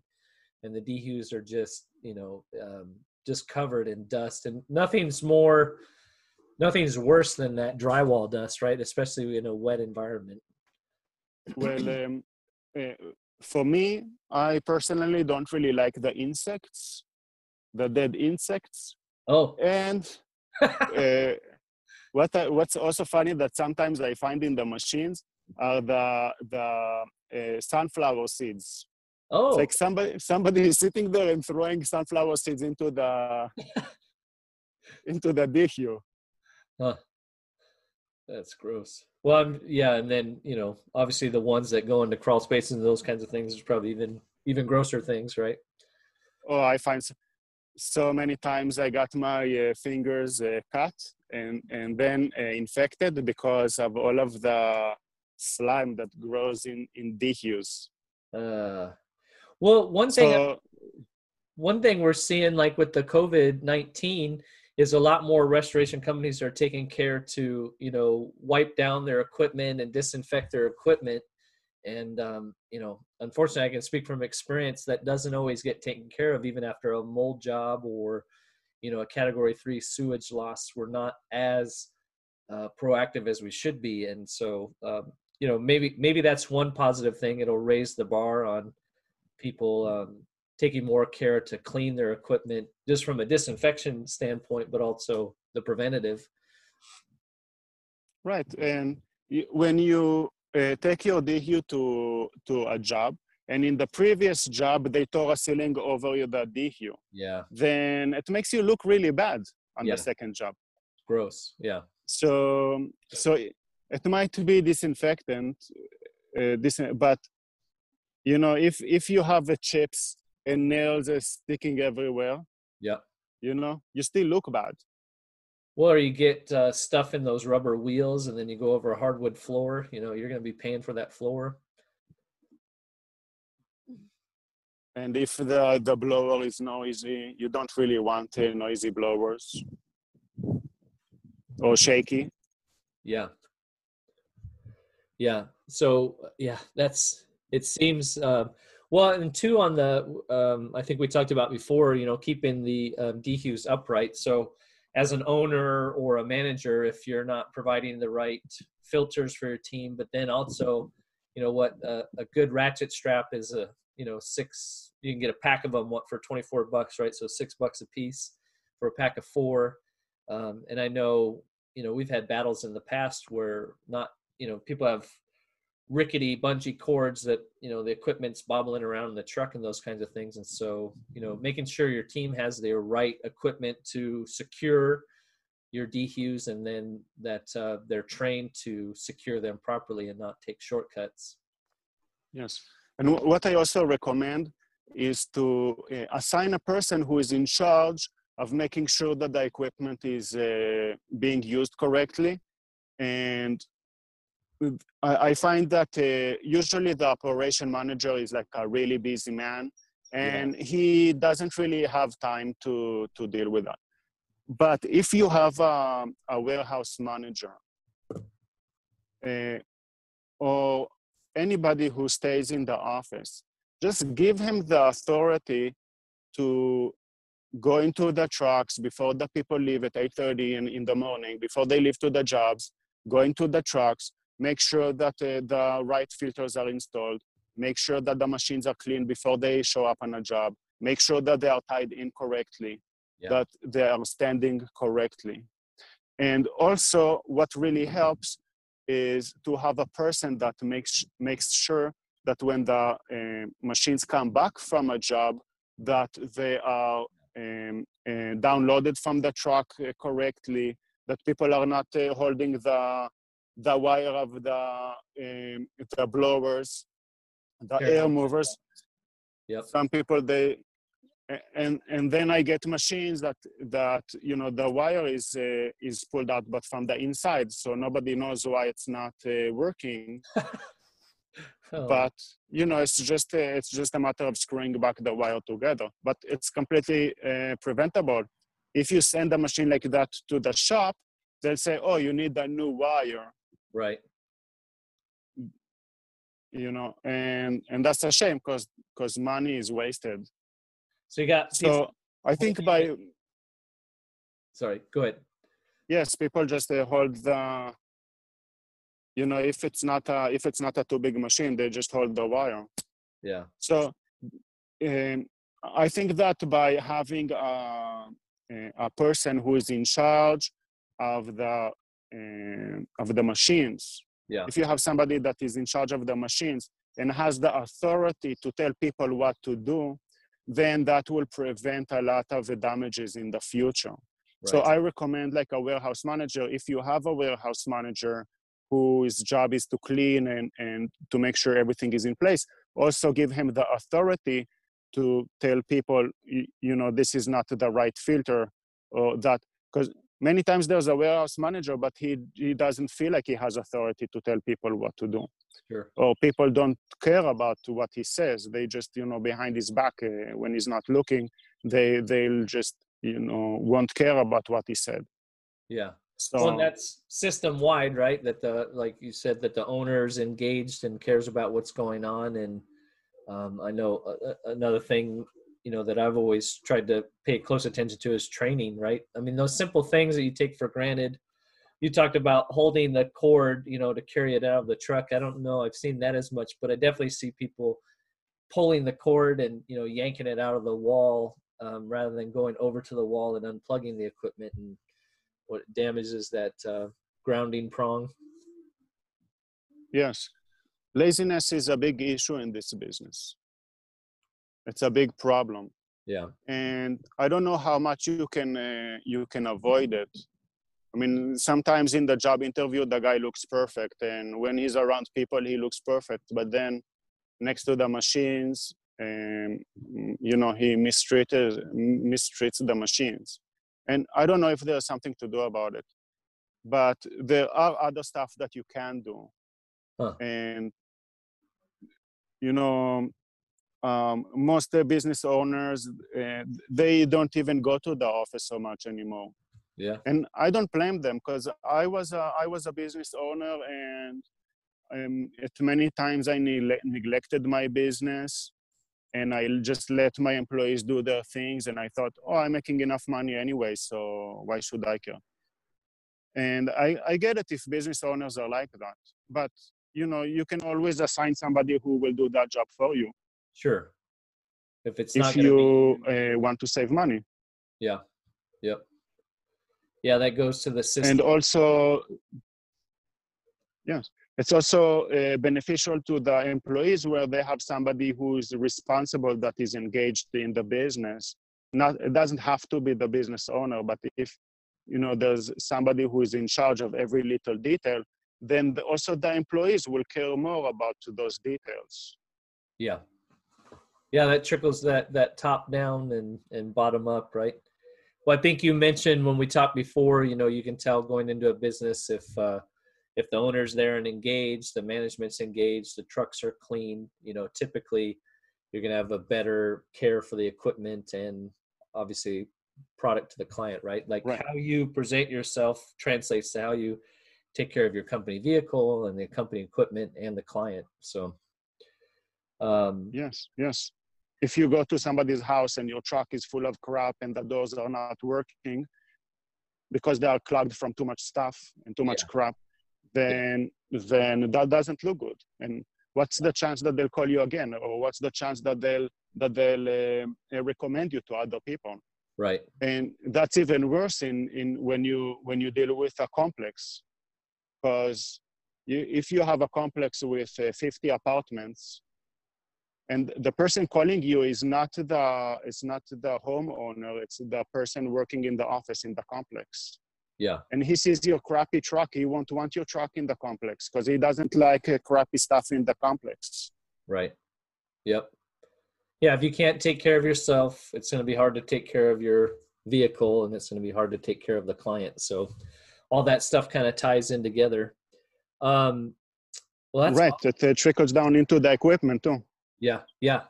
[SPEAKER 1] and the DHUs are just you know um, just covered in dust and nothing's more nothing's worse than that drywall dust right? Especially in a wet environment.
[SPEAKER 2] Well um, uh, for me i personally don't really like the insects the dead insects.
[SPEAKER 1] Oh.
[SPEAKER 2] And uh, what I, what's also funny that sometimes i find in the machines are the the uh, sunflower seeds
[SPEAKER 1] Oh,
[SPEAKER 2] it's like somebody somebody is sitting there and throwing sunflower seeds into the into the DHU.
[SPEAKER 1] Huh. That's gross. Well, I'm, yeah, and then you know, obviously the ones that go into crawl spaces and those kinds of things is probably even even grosser things, right?
[SPEAKER 2] Oh, I find so, so many times I got my uh, fingers uh, cut and and then uh, infected because of all of the slime that grows in in DHUs.
[SPEAKER 1] Uh, well, one thing so, one thing we're seeing like with the COVID nineteen is a lot more restoration companies are taking care to you know wipe down their equipment and disinfect their equipment. And um, you know unfortunately i can speak from experience that doesn't always get taken care of even after a mold job or you know a category three sewage loss. We're not as uh, proactive as we should be. And so um, you know maybe maybe that's one positive thing. It'll raise the bar on people um, taking more care to clean their equipment just from a disinfection standpoint but also the preventative.
[SPEAKER 2] Right and when you uh, take your DHU to to a job and in the previous job they tore a ceiling over the DHU
[SPEAKER 1] yeah.
[SPEAKER 2] then it makes you look really bad on yeah. the second job.
[SPEAKER 1] Gross yeah.
[SPEAKER 2] So so it might be disinfectant uh, dis- but you know if if you have the chips and nails are sticking everywhere
[SPEAKER 1] yeah.
[SPEAKER 2] you know you still look bad.
[SPEAKER 1] Well or you get uh, stuff in those rubber wheels and then you go over a hardwood floor you know you're going to be paying for that floor.
[SPEAKER 2] And if the the blower is noisy you don't really want uh, noisy blowers. Or shaky.
[SPEAKER 1] Yeah. Yeah. So yeah that's it seems uh, well, and two on the um, I think we talked about before. You know, keeping the um, DHUs upright. So, as an owner or a manager, if you're not providing the right filters for your team, but then also, you know, what uh, a good ratchet strap is a you know six. You can get a pack of them what for 24 bucks, right? So six bucks a piece for a pack of four. Um, and I know you know we've had battles in the past where not you know people have rickety bungee cords that you know the equipment's bobbling around in the truck and those kinds of things. And so you know making sure your team has the right equipment to secure your DHUs and then that uh, they're trained to secure them properly and not take shortcuts.
[SPEAKER 2] Yes. And w- what i also recommend is to uh, assign a person who is in charge of making sure that the equipment is uh, being used correctly and I, find that uh, usually the operation manager is like a really busy man and yeah. he doesn't really have time to, to deal with that. But if you have a, a warehouse manager uh, or anybody who stays in the office, just give him the authority to go into the trucks before the people leave at 8.30 in, in the morning, before they leave to the jobs, go into the trucks, make sure that uh, the right filters are installed, make sure that the machines are clean before they show up on a job, make sure that they are tied in correctly, yeah. that they are standing correctly. And also what really helps is to have a person that makes, makes sure that when the uh, machines come back from a job, that they are um, uh, downloaded from the truck uh, correctly, that people are not uh, holding the the wire of the um, the blowers, the air movers.
[SPEAKER 1] Yep.
[SPEAKER 2] Some people they and and then I get machines that that you know the wire is uh, is pulled out, but from the inside, so nobody knows why it's not uh, working. oh. But you know, it's just a, it's just a matter of screwing back the wire together. But it's completely uh, preventable. If you send a machine like that to the shop, they'll say, "Oh, you need a new wire."
[SPEAKER 1] Right.
[SPEAKER 2] You know, and and that's a shame because because money is wasted.
[SPEAKER 1] So you got.
[SPEAKER 2] So I think by.
[SPEAKER 1] Sorry. Go ahead.
[SPEAKER 2] Yes, people just uh, hold the you know if it's not a if it's not a too big machine they just hold the wire
[SPEAKER 1] yeah
[SPEAKER 2] so um, i think that by having a, a person who is in charge of the um, of the machines.
[SPEAKER 1] Yeah.
[SPEAKER 2] If you have somebody that is in charge of the machines and has the authority to tell people what to do then that will prevent a lot of the damages in the future. Right. so i recommend like a warehouse manager. If you have a warehouse manager whose job is to clean and, and to make sure everything is in place also give him the authority to tell people you know this is not the right filter or that because many times there's a warehouse manager but he he doesn't feel like he has authority to tell people what to do
[SPEAKER 1] sure.
[SPEAKER 2] or people don't care about what he says they just you know behind his back uh, when he's not looking they they'll just you know won't care about what he said
[SPEAKER 1] yeah so well, that's system wide, right? That the like you said that the owner's engaged and cares about what's going on. And um, I know uh, uh, another thing, you know, that I've always tried to pay close attention to is training, right? I mean, those simple things that you take for granted. You talked about holding the cord, you know, to carry it out of the truck. I don't know, I've seen that as much, but I definitely see people pulling the cord and you know yanking it out of the wall um, rather than going over to the wall and unplugging the equipment and what damages that uh, grounding prong.
[SPEAKER 2] Yes, laziness is a big issue in this business. It's a big problem.
[SPEAKER 1] Yeah,
[SPEAKER 2] and I don't know how much you can uh, you can avoid it. I mean, sometimes in the job interview, the guy looks perfect, and when he's around people, he looks perfect. But then, next to the machines, um, you know, he mistreated mistreats the machines. And I don't know if there's something to do about it, but there are other stuff that you can do. Huh. And, you know, um, most business owners, uh, they don't even go to the office so much anymore.
[SPEAKER 1] Yeah.
[SPEAKER 2] And I don't blame them because I was a, I was a business owner and um, at many times I ne- neglected my business and I just let my employees do their things. And I thought, oh, I'm making enough money anyway, so why should I care? And I, I get it if business owners are like that, but you know, you can always assign somebody who will do that job for you.
[SPEAKER 1] Sure. If it's
[SPEAKER 2] if you be... uh, want to save money.
[SPEAKER 1] Yeah. Yep. Yeah, that goes to the system.
[SPEAKER 2] And also, yes, it's also uh, beneficial to the employees where they have somebody who is responsible that is engaged in the business. Not it doesn't have to be the business owner, but if you know there's somebody who is in charge of every little detail, then the, also the employees will care more about those details.
[SPEAKER 1] Yeah, yeah, that trickles that that top down and and bottom up, right? Well, I think you mentioned when we talked before, you know, you can tell going into a business if uh, if the owner's there and engaged, the management's engaged, the trucks are clean, you know, typically you're going to have a better care for the equipment and obviously product to the client, right? Like right. how you present yourself translates to how you take care of your company vehicle and the company equipment and the client. So,
[SPEAKER 2] um, yes, yes. If you go to somebody's house and your truck is full of crap and the doors are not working because they are clogged from too much stuff and too much
[SPEAKER 1] Yeah.
[SPEAKER 2] crap, then then that doesn't look good. And what's the chance that they'll call you again, or what's the chance that they'll that they'll um, uh, recommend you to other people?
[SPEAKER 1] Right.
[SPEAKER 2] and that's even worse in, in when you when you deal with a complex because you, if you have a complex with uh, 50 apartments and the person calling you is not the it's not the homeowner it's the person working in the office in the complex
[SPEAKER 1] Yeah.
[SPEAKER 2] and he sees your crappy truck he won't want your truck in the complex because he doesn't like uh, crappy stuff in the complex
[SPEAKER 1] Right. Yep. Yeah. If you can't take care of yourself, it's going to be hard to take care of your vehicle and it's going to be hard to take care of the client. So all that stuff kind of ties in together. Um, well, that's
[SPEAKER 2] right it uh, trickles down into the equipment too
[SPEAKER 1] Yeah, yeah,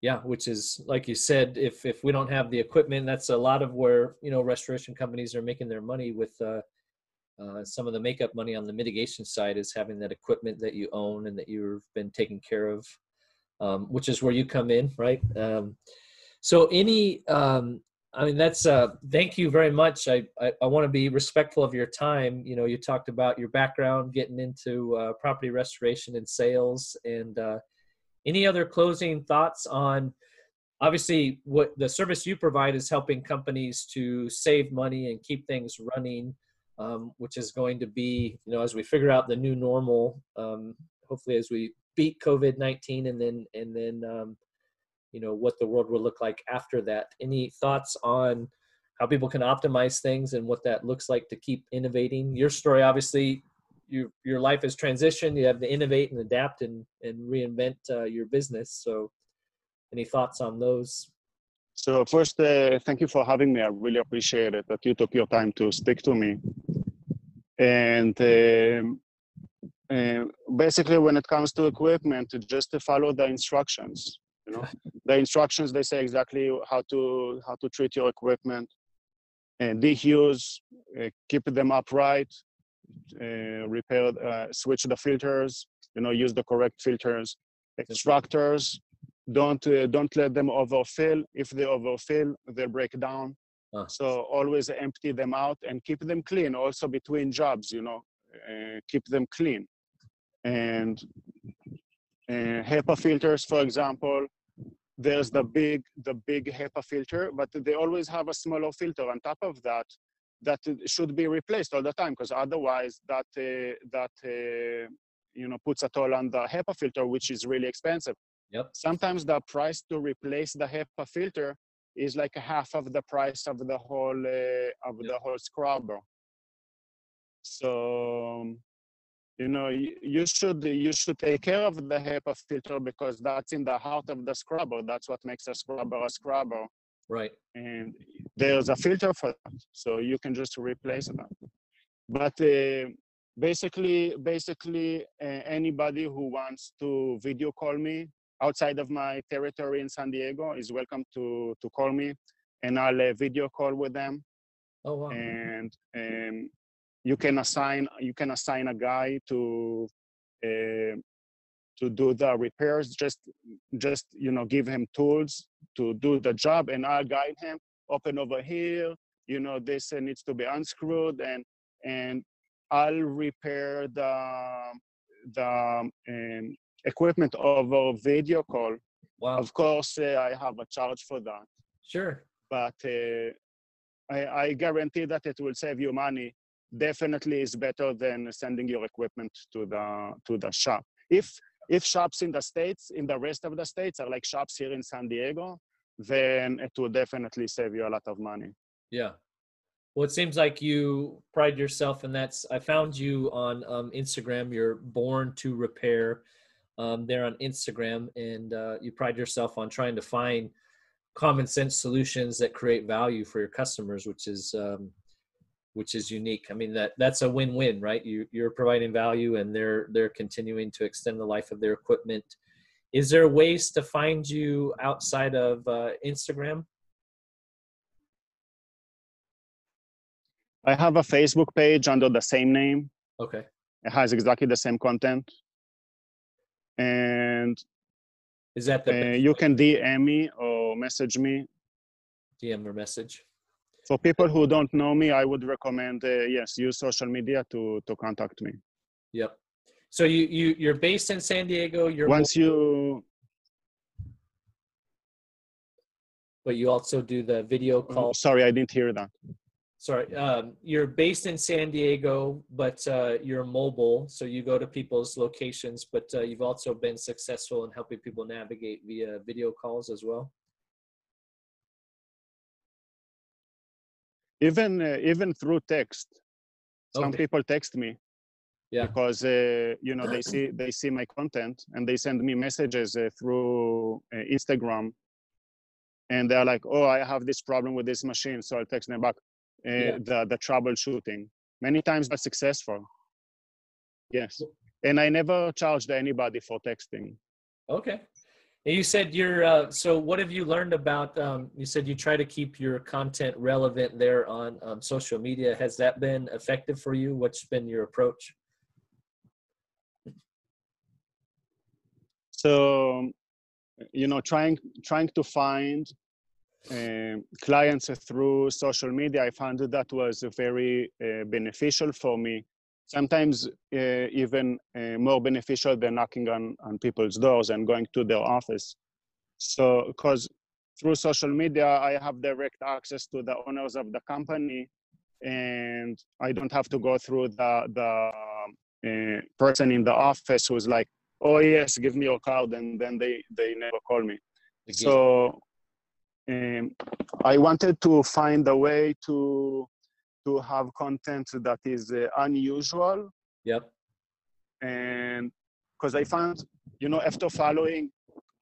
[SPEAKER 1] yeah. Which is like you said, if if we don't have the equipment, that's a lot of where you know restoration companies are making their money with uh, uh, some of the makeup money on the mitigation side is having that equipment that you own and that you've been taking care of, um, which is where you come in, right? Um, so any, um, I mean, that's uh, thank you very much. I I, I want to be respectful of your time. You know, you talked about your background, getting into uh, property restoration and sales, and uh, any other closing thoughts on obviously what the service you provide is helping companies to save money and keep things running um, which is going to be you know as we figure out the new normal um, hopefully as we beat covid-19 and then and then um, you know what the world will look like after that. Any thoughts on how people can optimize things and what that looks like to keep innovating? Your story obviously you, your life has transitioned you have to innovate and adapt and, and reinvent uh, your business so any thoughts on those
[SPEAKER 2] So first, uh, thank you for having me. I really appreciate it that you took your time to speak to me. And um, uh, basically, when it comes to equipment, just to follow the instructions. You know, the instructions they say exactly how to how to treat your equipment, and dehues, uh, keep them upright, repair, uh, switch the filters. You know, use the correct filters. Extractors, don't uh, don't let them overfill if they overfill they'll break down
[SPEAKER 1] Ah.
[SPEAKER 2] so always empty them out and keep them clean also between jobs you know uh, keep them clean and uh, HEPA filters for example there's the big the big HEPA filter but they always have a smaller filter on top of that that should be replaced all the time because otherwise that uh, that uh, you know puts a toll on the HEPA filter which is really expensive
[SPEAKER 1] Yep.
[SPEAKER 2] sometimes the price to replace the HEPA filter is like a half of the price of the whole uh, of
[SPEAKER 1] Yep.
[SPEAKER 2] the whole scrubber. So um, you know you, you should you should take care of the HEPA filter because that's in the heart of the scrubber. That's what makes a scrubber a scrubber.
[SPEAKER 1] Right
[SPEAKER 2] And there's a filter for that, so you can just replace that. But uh, basically, basically, uh, anybody who wants to video call me outside of my territory in San Diego is welcome to to call me, and I'll uh, video call with them.
[SPEAKER 1] oh wow
[SPEAKER 2] And um, you can assign you can assign a guy to uh, to do the repairs. Just just you know give him tools to do the job, and I'll guide him. Open over here. You know this needs to be unscrewed, and and I'll repair the the um, equipment over video call.
[SPEAKER 1] wow
[SPEAKER 2] Of course, uh, I have a charge for that,
[SPEAKER 1] sure
[SPEAKER 2] but uh, I, I guarantee that it will save you money. Definitely is better than sending your equipment to the to the shop. If if shops in the states, in the rest of the states, are like shops here in San Diego, then it will definitely save you a lot of money.
[SPEAKER 1] Yeah. Well, it seems like you pride yourself, and that's I found you on um, Instagram. You're born to repair. Um, there on Instagram, and uh, you pride yourself on trying to find common sense solutions that create value for your customers, which is um, which is unique. I mean that that's a win-win, right? You you're providing value, and they're they're continuing to extend the life of their equipment. Is there ways to find you outside of uh, Instagram?
[SPEAKER 2] I have a Facebook page under the same name.
[SPEAKER 1] Okay.
[SPEAKER 2] It has exactly the same content. And
[SPEAKER 1] Is that the
[SPEAKER 2] Uh, you can DM me or message me.
[SPEAKER 1] DM or message?
[SPEAKER 2] For people who don't know me, I would recommend uh, yes, use social media to to contact me.
[SPEAKER 1] Yep. So you you you're based in San Diego. You're
[SPEAKER 2] Once you
[SPEAKER 1] but you also do the video call.
[SPEAKER 2] sorry, I didn't hear that.
[SPEAKER 1] Sorry, um, you're based in San Diego, but uh, you're mobile, so you go to people's locations. But uh, you've also been successful in helping people navigate via video calls as well.
[SPEAKER 2] Even uh, even through text, some
[SPEAKER 1] Okay.
[SPEAKER 2] people text me
[SPEAKER 1] Yeah.
[SPEAKER 2] because uh, you know they see they see my content and they send me messages uh, through uh, Instagram, and they're like, "Oh, I have this problem with this machine," so I'll text them back uh,
[SPEAKER 1] Yeah.
[SPEAKER 2] the the troubleshooting. Many times that's successful. Yes, and I never charged anybody for texting.
[SPEAKER 1] Okay. And you said you're. Uh, so, what have you learned about? Um, you said you try to keep your content relevant there on um, social media. Has that been effective for you? What's been your approach?
[SPEAKER 2] so you know trying trying to find um, clients through social media i found that that was very uh, beneficial for me sometimes uh, even uh, more beneficial than knocking on, on people's doors and going to their office. So because through social media i have direct access to the owners of the company and i don't have to go through the the uh, person in the office who's like oh yes give me your card and then they they never call me. So um, i wanted to find a way to to have content that is uh, unusual
[SPEAKER 1] Yep.
[SPEAKER 2] and because i found you know after following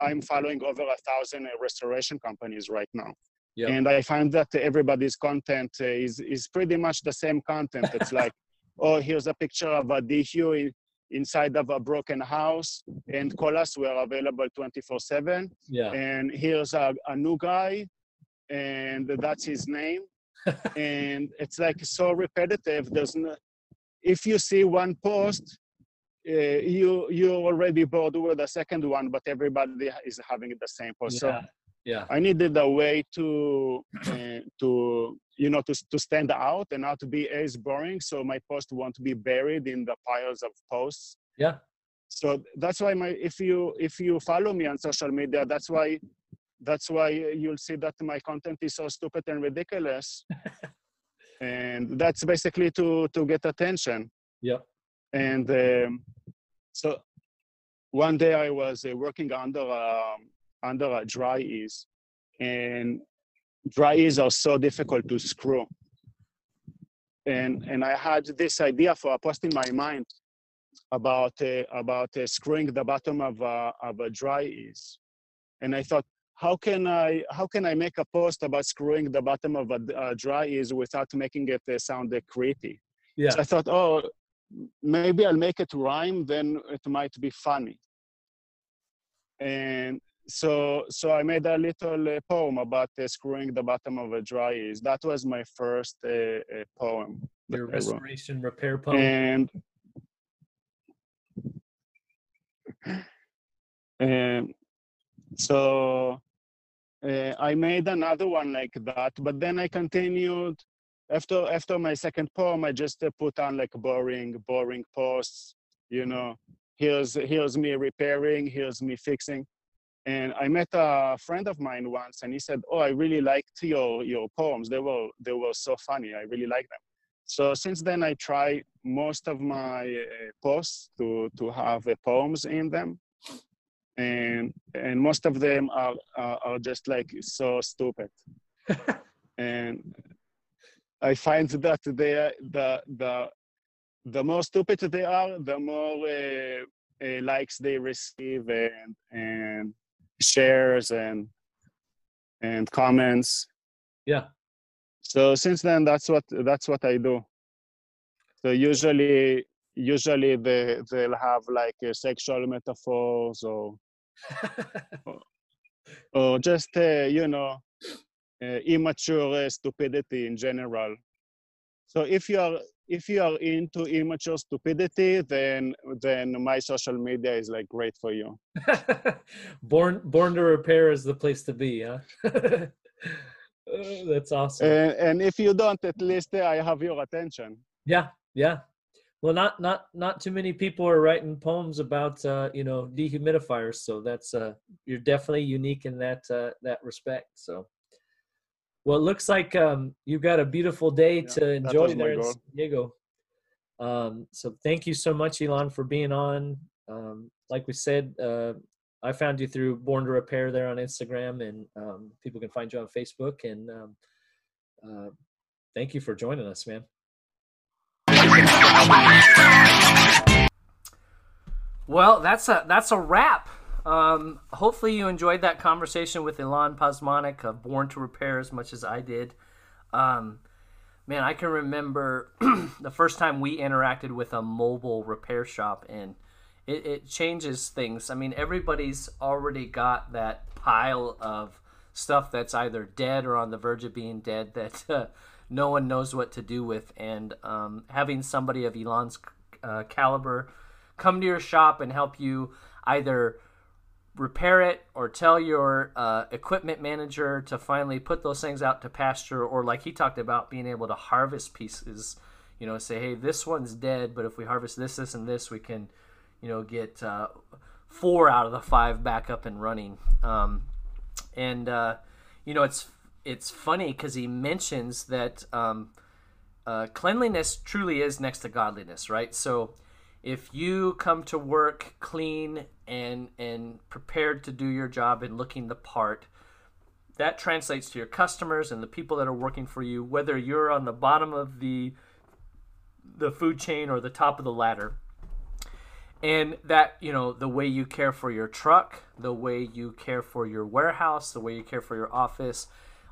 [SPEAKER 2] i'm following over a thousand uh, restoration companies right now
[SPEAKER 1] Yep.
[SPEAKER 2] and i find that everybody's content uh, is is pretty much the same content it's like oh here's a picture of a DHU in, inside of a broken house and call us we're available 24 7
[SPEAKER 1] Yeah.
[SPEAKER 2] and here's a, a new guy and that's his name and it's like so repetitive there's no if you see one post uh, you you're already bored with the second one but everybody is having the same post so
[SPEAKER 1] Yeah. Yeah.
[SPEAKER 2] i needed a way to uh, to you know to, to stand out and not to be as boring so my post won't be buried in the piles of posts
[SPEAKER 1] Yeah.
[SPEAKER 2] so that's why my if you if you follow me on social media that's why that's why you'll see that my content is so stupid and ridiculous. And that's basically to to get attention.
[SPEAKER 1] Yeah.
[SPEAKER 2] And um, so one day i was uh, working under um, under a Dri-Eaz. And Dri-Eaz are so difficult to screw. And and i had this idea for a post in my mind about uh, about uh, screwing the bottom of a, of a Dri-Eaz. And i thought how can i how can i make a post about screwing the bottom of a, Dri-Eaz without making it uh, sound uh, creepy
[SPEAKER 1] Yeah.
[SPEAKER 2] so I thought, oh, maybe I'll make it rhyme, then it might be funny. And so, so I made a little uh, poem about uh, screwing the bottom of a Dri-Eaz. That was my first uh, uh, poem.
[SPEAKER 1] Your restoration repair poem.
[SPEAKER 2] And and so uh, I made another one like that, but then I continued after after my second poem. I just uh, put on like boring boring posts. You know, here's here's me repairing, here's me fixing. And I met a friend of mine once, and he said, "Oh, I really liked your your poems. They were they were so funny. I really like them." So since then, I try most of my uh, posts to to have uh, poems in them, and and most of them are are, are just like so stupid. and I find that they are, the the the more stupid they are, the more uh, uh, likes they receive and and shares and and comments.
[SPEAKER 1] Yeah.
[SPEAKER 2] So since then, that's what that's what I do. So usually, usually they they'll have like uh, sexual metaphors or or just uh, you know uh, immature uh, stupidity in general. So if you are if you are into immature stupidity, then then my social media is like great for you.
[SPEAKER 1] born born to repair is the place to be, huh? that's awesome.
[SPEAKER 2] And, and if you don't, at least I have your attention.
[SPEAKER 1] Yeah, yeah. Well, not not not too many people are writing poems about uh, you know dehumidifiers, so that's uh, you're definitely unique in that uh, that respect. So. Well, it looks like um, you've got a beautiful day yeah, to enjoy there in San Diego. Um, so thank you so much, Elan, for being on. Um, like we said, uh, I found you through Born to Repair there on Instagram, and um, people can find you on Facebook. And um, uh, thank you for joining us, man. Well, that's a that's a wrap. Um, hopefully, you enjoyed that conversation with Elan Pasmanick of Born to Repair as much as I did. Um, man, I can remember the first time we interacted with a mobile repair shop, and it, it changes things. I mean, everybody's already got that pile of stuff that's either dead or on the verge of being dead that uh, no one knows what to do with. And um, having somebody of Elan's uh, caliber come to your shop and help you either repair it or tell your uh, equipment manager to finally put those things out to pasture or like he talked about being able to harvest pieces you know say hey this one's dead but if we harvest this this and this we can you know get uh, four out of the five back up and running um, and uh, you know it's it's funny because he mentions that um, uh, cleanliness truly is next to godliness right? So if you come to work clean and and prepared to do your job and looking the part that translates to your customers and the people that are working for you whether you're on the bottom of the the food chain or the top of the ladder. And that you know the way you care for your truck the way you care for your warehouse the way you care for your office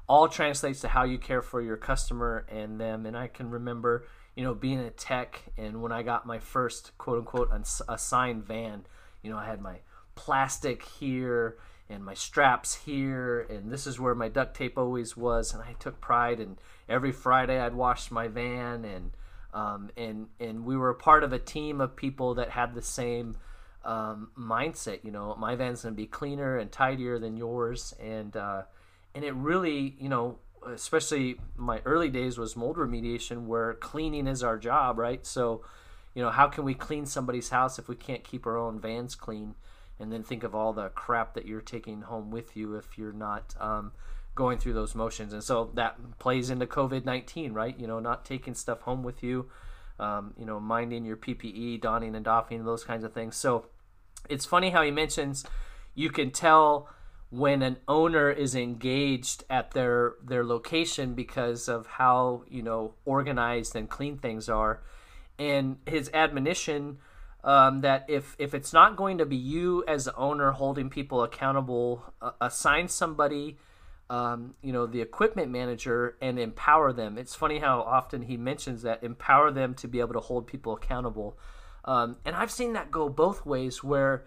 [SPEAKER 1] all translates to how you care for your customer and them and i can remember you know, being a tech and when I got my first quote unquote assigned van, you know, I had my plastic here and my straps here and this is where my duct tape always was and I took pride and every Friday I'd wash my van and um, and and we were a part of a team of people that had the same um, mindset. You know, my van's gonna be cleaner and tidier than yours, and uh, and it really, you know, especially my early days was mold remediation where cleaning is our job right? So you know how can we clean somebody's house if we can't keep our own vans clean? And then think of all the crap that you're taking home with you if you're not um, going through those motions. And so that plays into covid-19 right? You know not taking stuff home with you um, you know minding your ppe donning and doffing those kinds of things. So it's funny how he mentions you can tell when an owner is engaged at their their location because of how you know organized and clean things are. And his admonition um, that if if it's not going to be you as the owner holding people accountable uh, assign somebody um, you know the equipment manager and empower them. It's funny how often he mentions that empower them to be able to hold people accountable. Um, and i've seen that go both ways where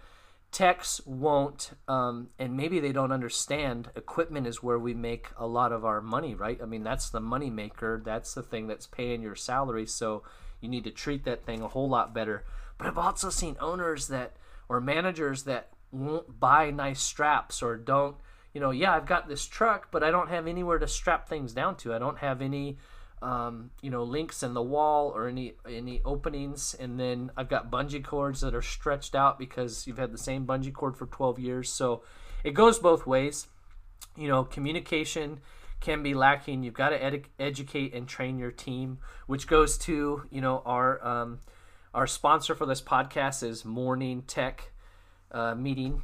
[SPEAKER 1] techs won't um, and maybe they don't understand equipment is where we make a lot of our money right? I mean that's the money maker. That's the thing that's paying your salary. So you need to treat that thing a whole lot better. But i've also seen owners that or managers that won't buy nice straps or don't you know yeah i've got this truck but i don't have anywhere to strap things down to. I don't have any um, you know links in the wall or any any openings. And then I've got bungee cords that are stretched out because you've had the same bungee cord for 12 years. So it goes both ways. You know communication can be lacking. You've got to ed- educate and train your team which goes to you know our um, our sponsor for this podcast is morning tech uh, meeting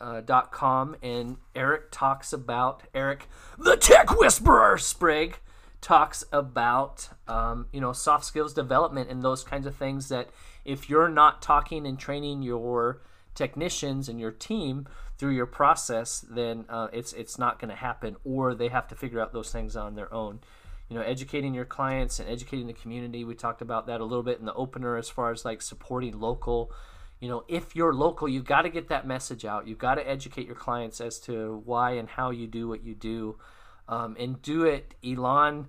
[SPEAKER 1] uh, dot com. And Eric talks about Eric the tech whisperer Sprague talks about um, you know soft skills development and those kinds of things that if you're not talking and training your technicians and your team through your process then uh, it's it's not going to happen or they have to figure out those things on their own. You know educating your clients and educating the community we talked about that a little bit in the opener as far as like supporting local. You know if you're local you've got to get that message out. You've got to educate your clients as to why and how you do what you do um, and do it. Elan.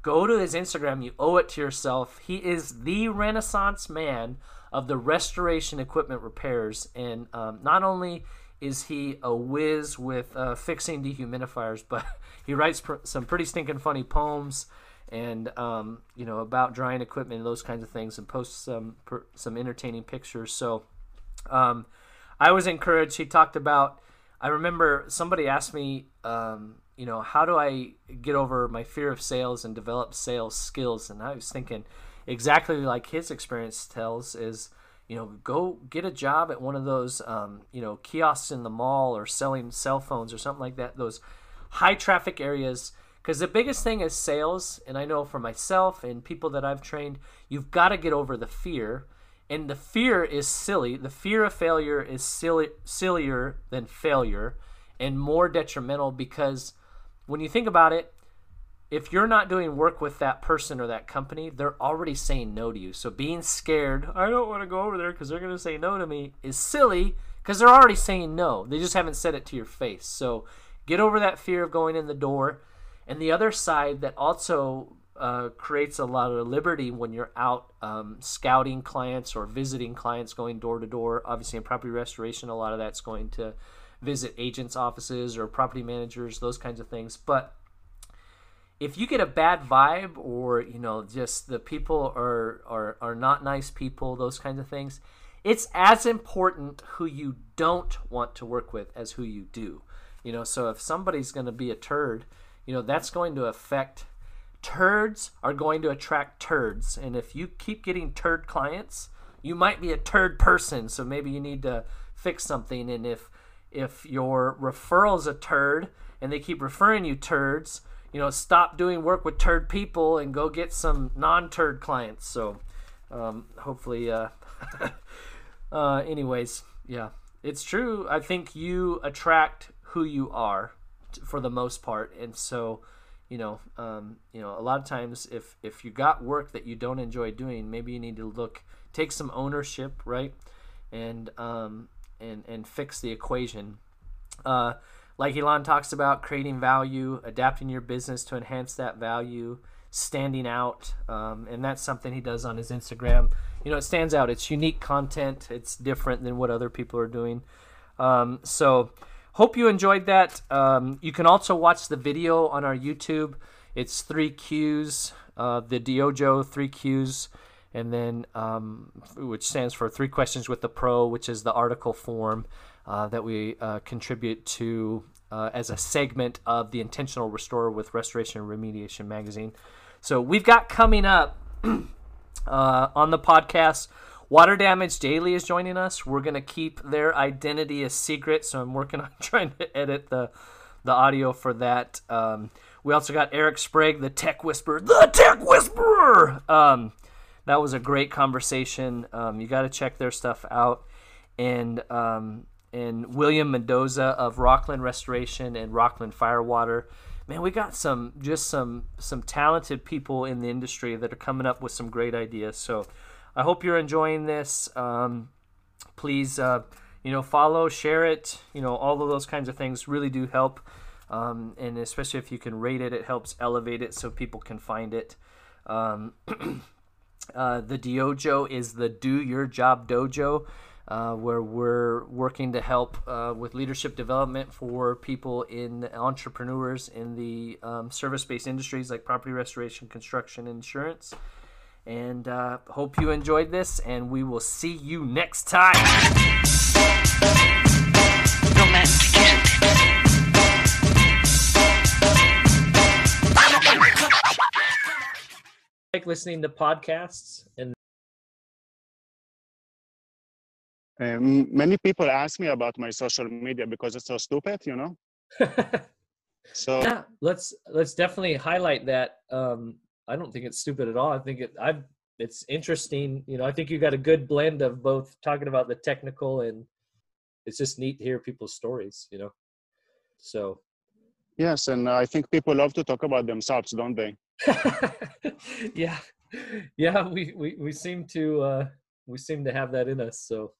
[SPEAKER 1] go to his Instagram. You owe it to yourself. He is the Renaissance man of the restoration equipment repairs, and um, not only is he a whiz with uh, fixing dehumidifiers, but he writes pr- some pretty stinking funny poems and um, you know about drying equipment and those kinds of things, and posts some some entertaining pictures. So um, I was encouraged. He talked about. I remember somebody asked me, um, you know, how do I get over my fear of sales and develop sales skills? And I was thinking exactly like his experience tells is you know, go get a job at one of those, um, you know, kiosks in the mall or selling cell phones or something like that. Those high traffic areas. Because the biggest thing is sales, and I know for myself and people that I've trained, you've got to get over the fear. And the fear is silly. The fear of failure is silly, sillier than failure and more detrimental because when you think about it, if you're not doing work with that person or that company, they're already saying no to you. So being scared, I don't want to go over there because they're going to say no to me, is silly because they're already saying no. They just haven't said it to your face. So get over that fear of going in the door. And the other side that also uh, creates a lot of liberty when you're out um, scouting clients or visiting clients, going door to door. Obviously, in property restoration, a lot of that's going to visit agents' offices or property managers, those kinds of things. But if you get a bad vibe or you know just the people are are are not nice people those kinds of things it's as important who you don't want to work with as who you do. You know so if somebody's going to be a turd you know that's going to affect turds are going to attract turds. And if you keep getting turd clients you might be a turd person so maybe you need to fix something. And if if your referral's a turd and they keep referring you turds you know, stop doing work with turd people and go get some non-turd clients. So, um, hopefully, uh, uh, anyways, yeah, it's true. I think you attract who you are for the most part, and so, you know, um, you know, a lot of times if if you got work that you don't enjoy doing, maybe you need to look, take some ownership, right, and um, and and fix the equation. Uh, like Elan talks about creating value, adapting your business to enhance that value, standing out, um, and that's something he does on his Instagram. You know, it stands out. It's unique content. It's different than what other people are doing. Um, so, hope you enjoyed that. Um, you can also watch the video on our YouTube. It's three Qs, uh, the DYOJO three Qs, and then um, which stands for three questions with the pro, which is the article form uh, that we uh, contribute to uh, as a segment of the Intentional Restorer with Restoration and Remediation magazine. So we've got coming up uh, on the podcast. Water Damage Daily is joining us. We're going to keep their identity a secret, so I'm working on trying to edit the the audio for that. Um, we also got Eric Sprague, the Tech Whisperer, the Tech Whisperer. Um, that was a great conversation. Um, you got to check their stuff out. And um, and William Mendoza of Rockland Restoration and Rockland Firewater. Man, we got some just some some talented people in the industry that are coming up with some great ideas. So I hope you're enjoying this. Um, please, uh, you know, follow, share it. You know, all of those kinds of things really do help. Um, and especially if you can rate it, it helps elevate it so people can find it. Um, uh, the Dojo is the Do Your Job Dojo uh, where we're working to help uh, with leadership development for people in entrepreneurs in the um, service-based industries like property restoration, construction, insurance. And uh, hope you enjoyed this, and we will see you next time. Like listening to podcasts and
[SPEAKER 2] Um, many people ask me about my social media because it's so stupid, you know.
[SPEAKER 1] so yeah, let's let's definitely highlight that. Um, I don't think it's stupid at all. I think it. i've it's interesting. You know, I think you got a good blend of both talking about the technical and it's just neat to hear people's stories. You know, so
[SPEAKER 2] yes, and I think people love to talk about themselves, don't they?
[SPEAKER 1] yeah, yeah. We we we seem to uh, we seem to have that in us. So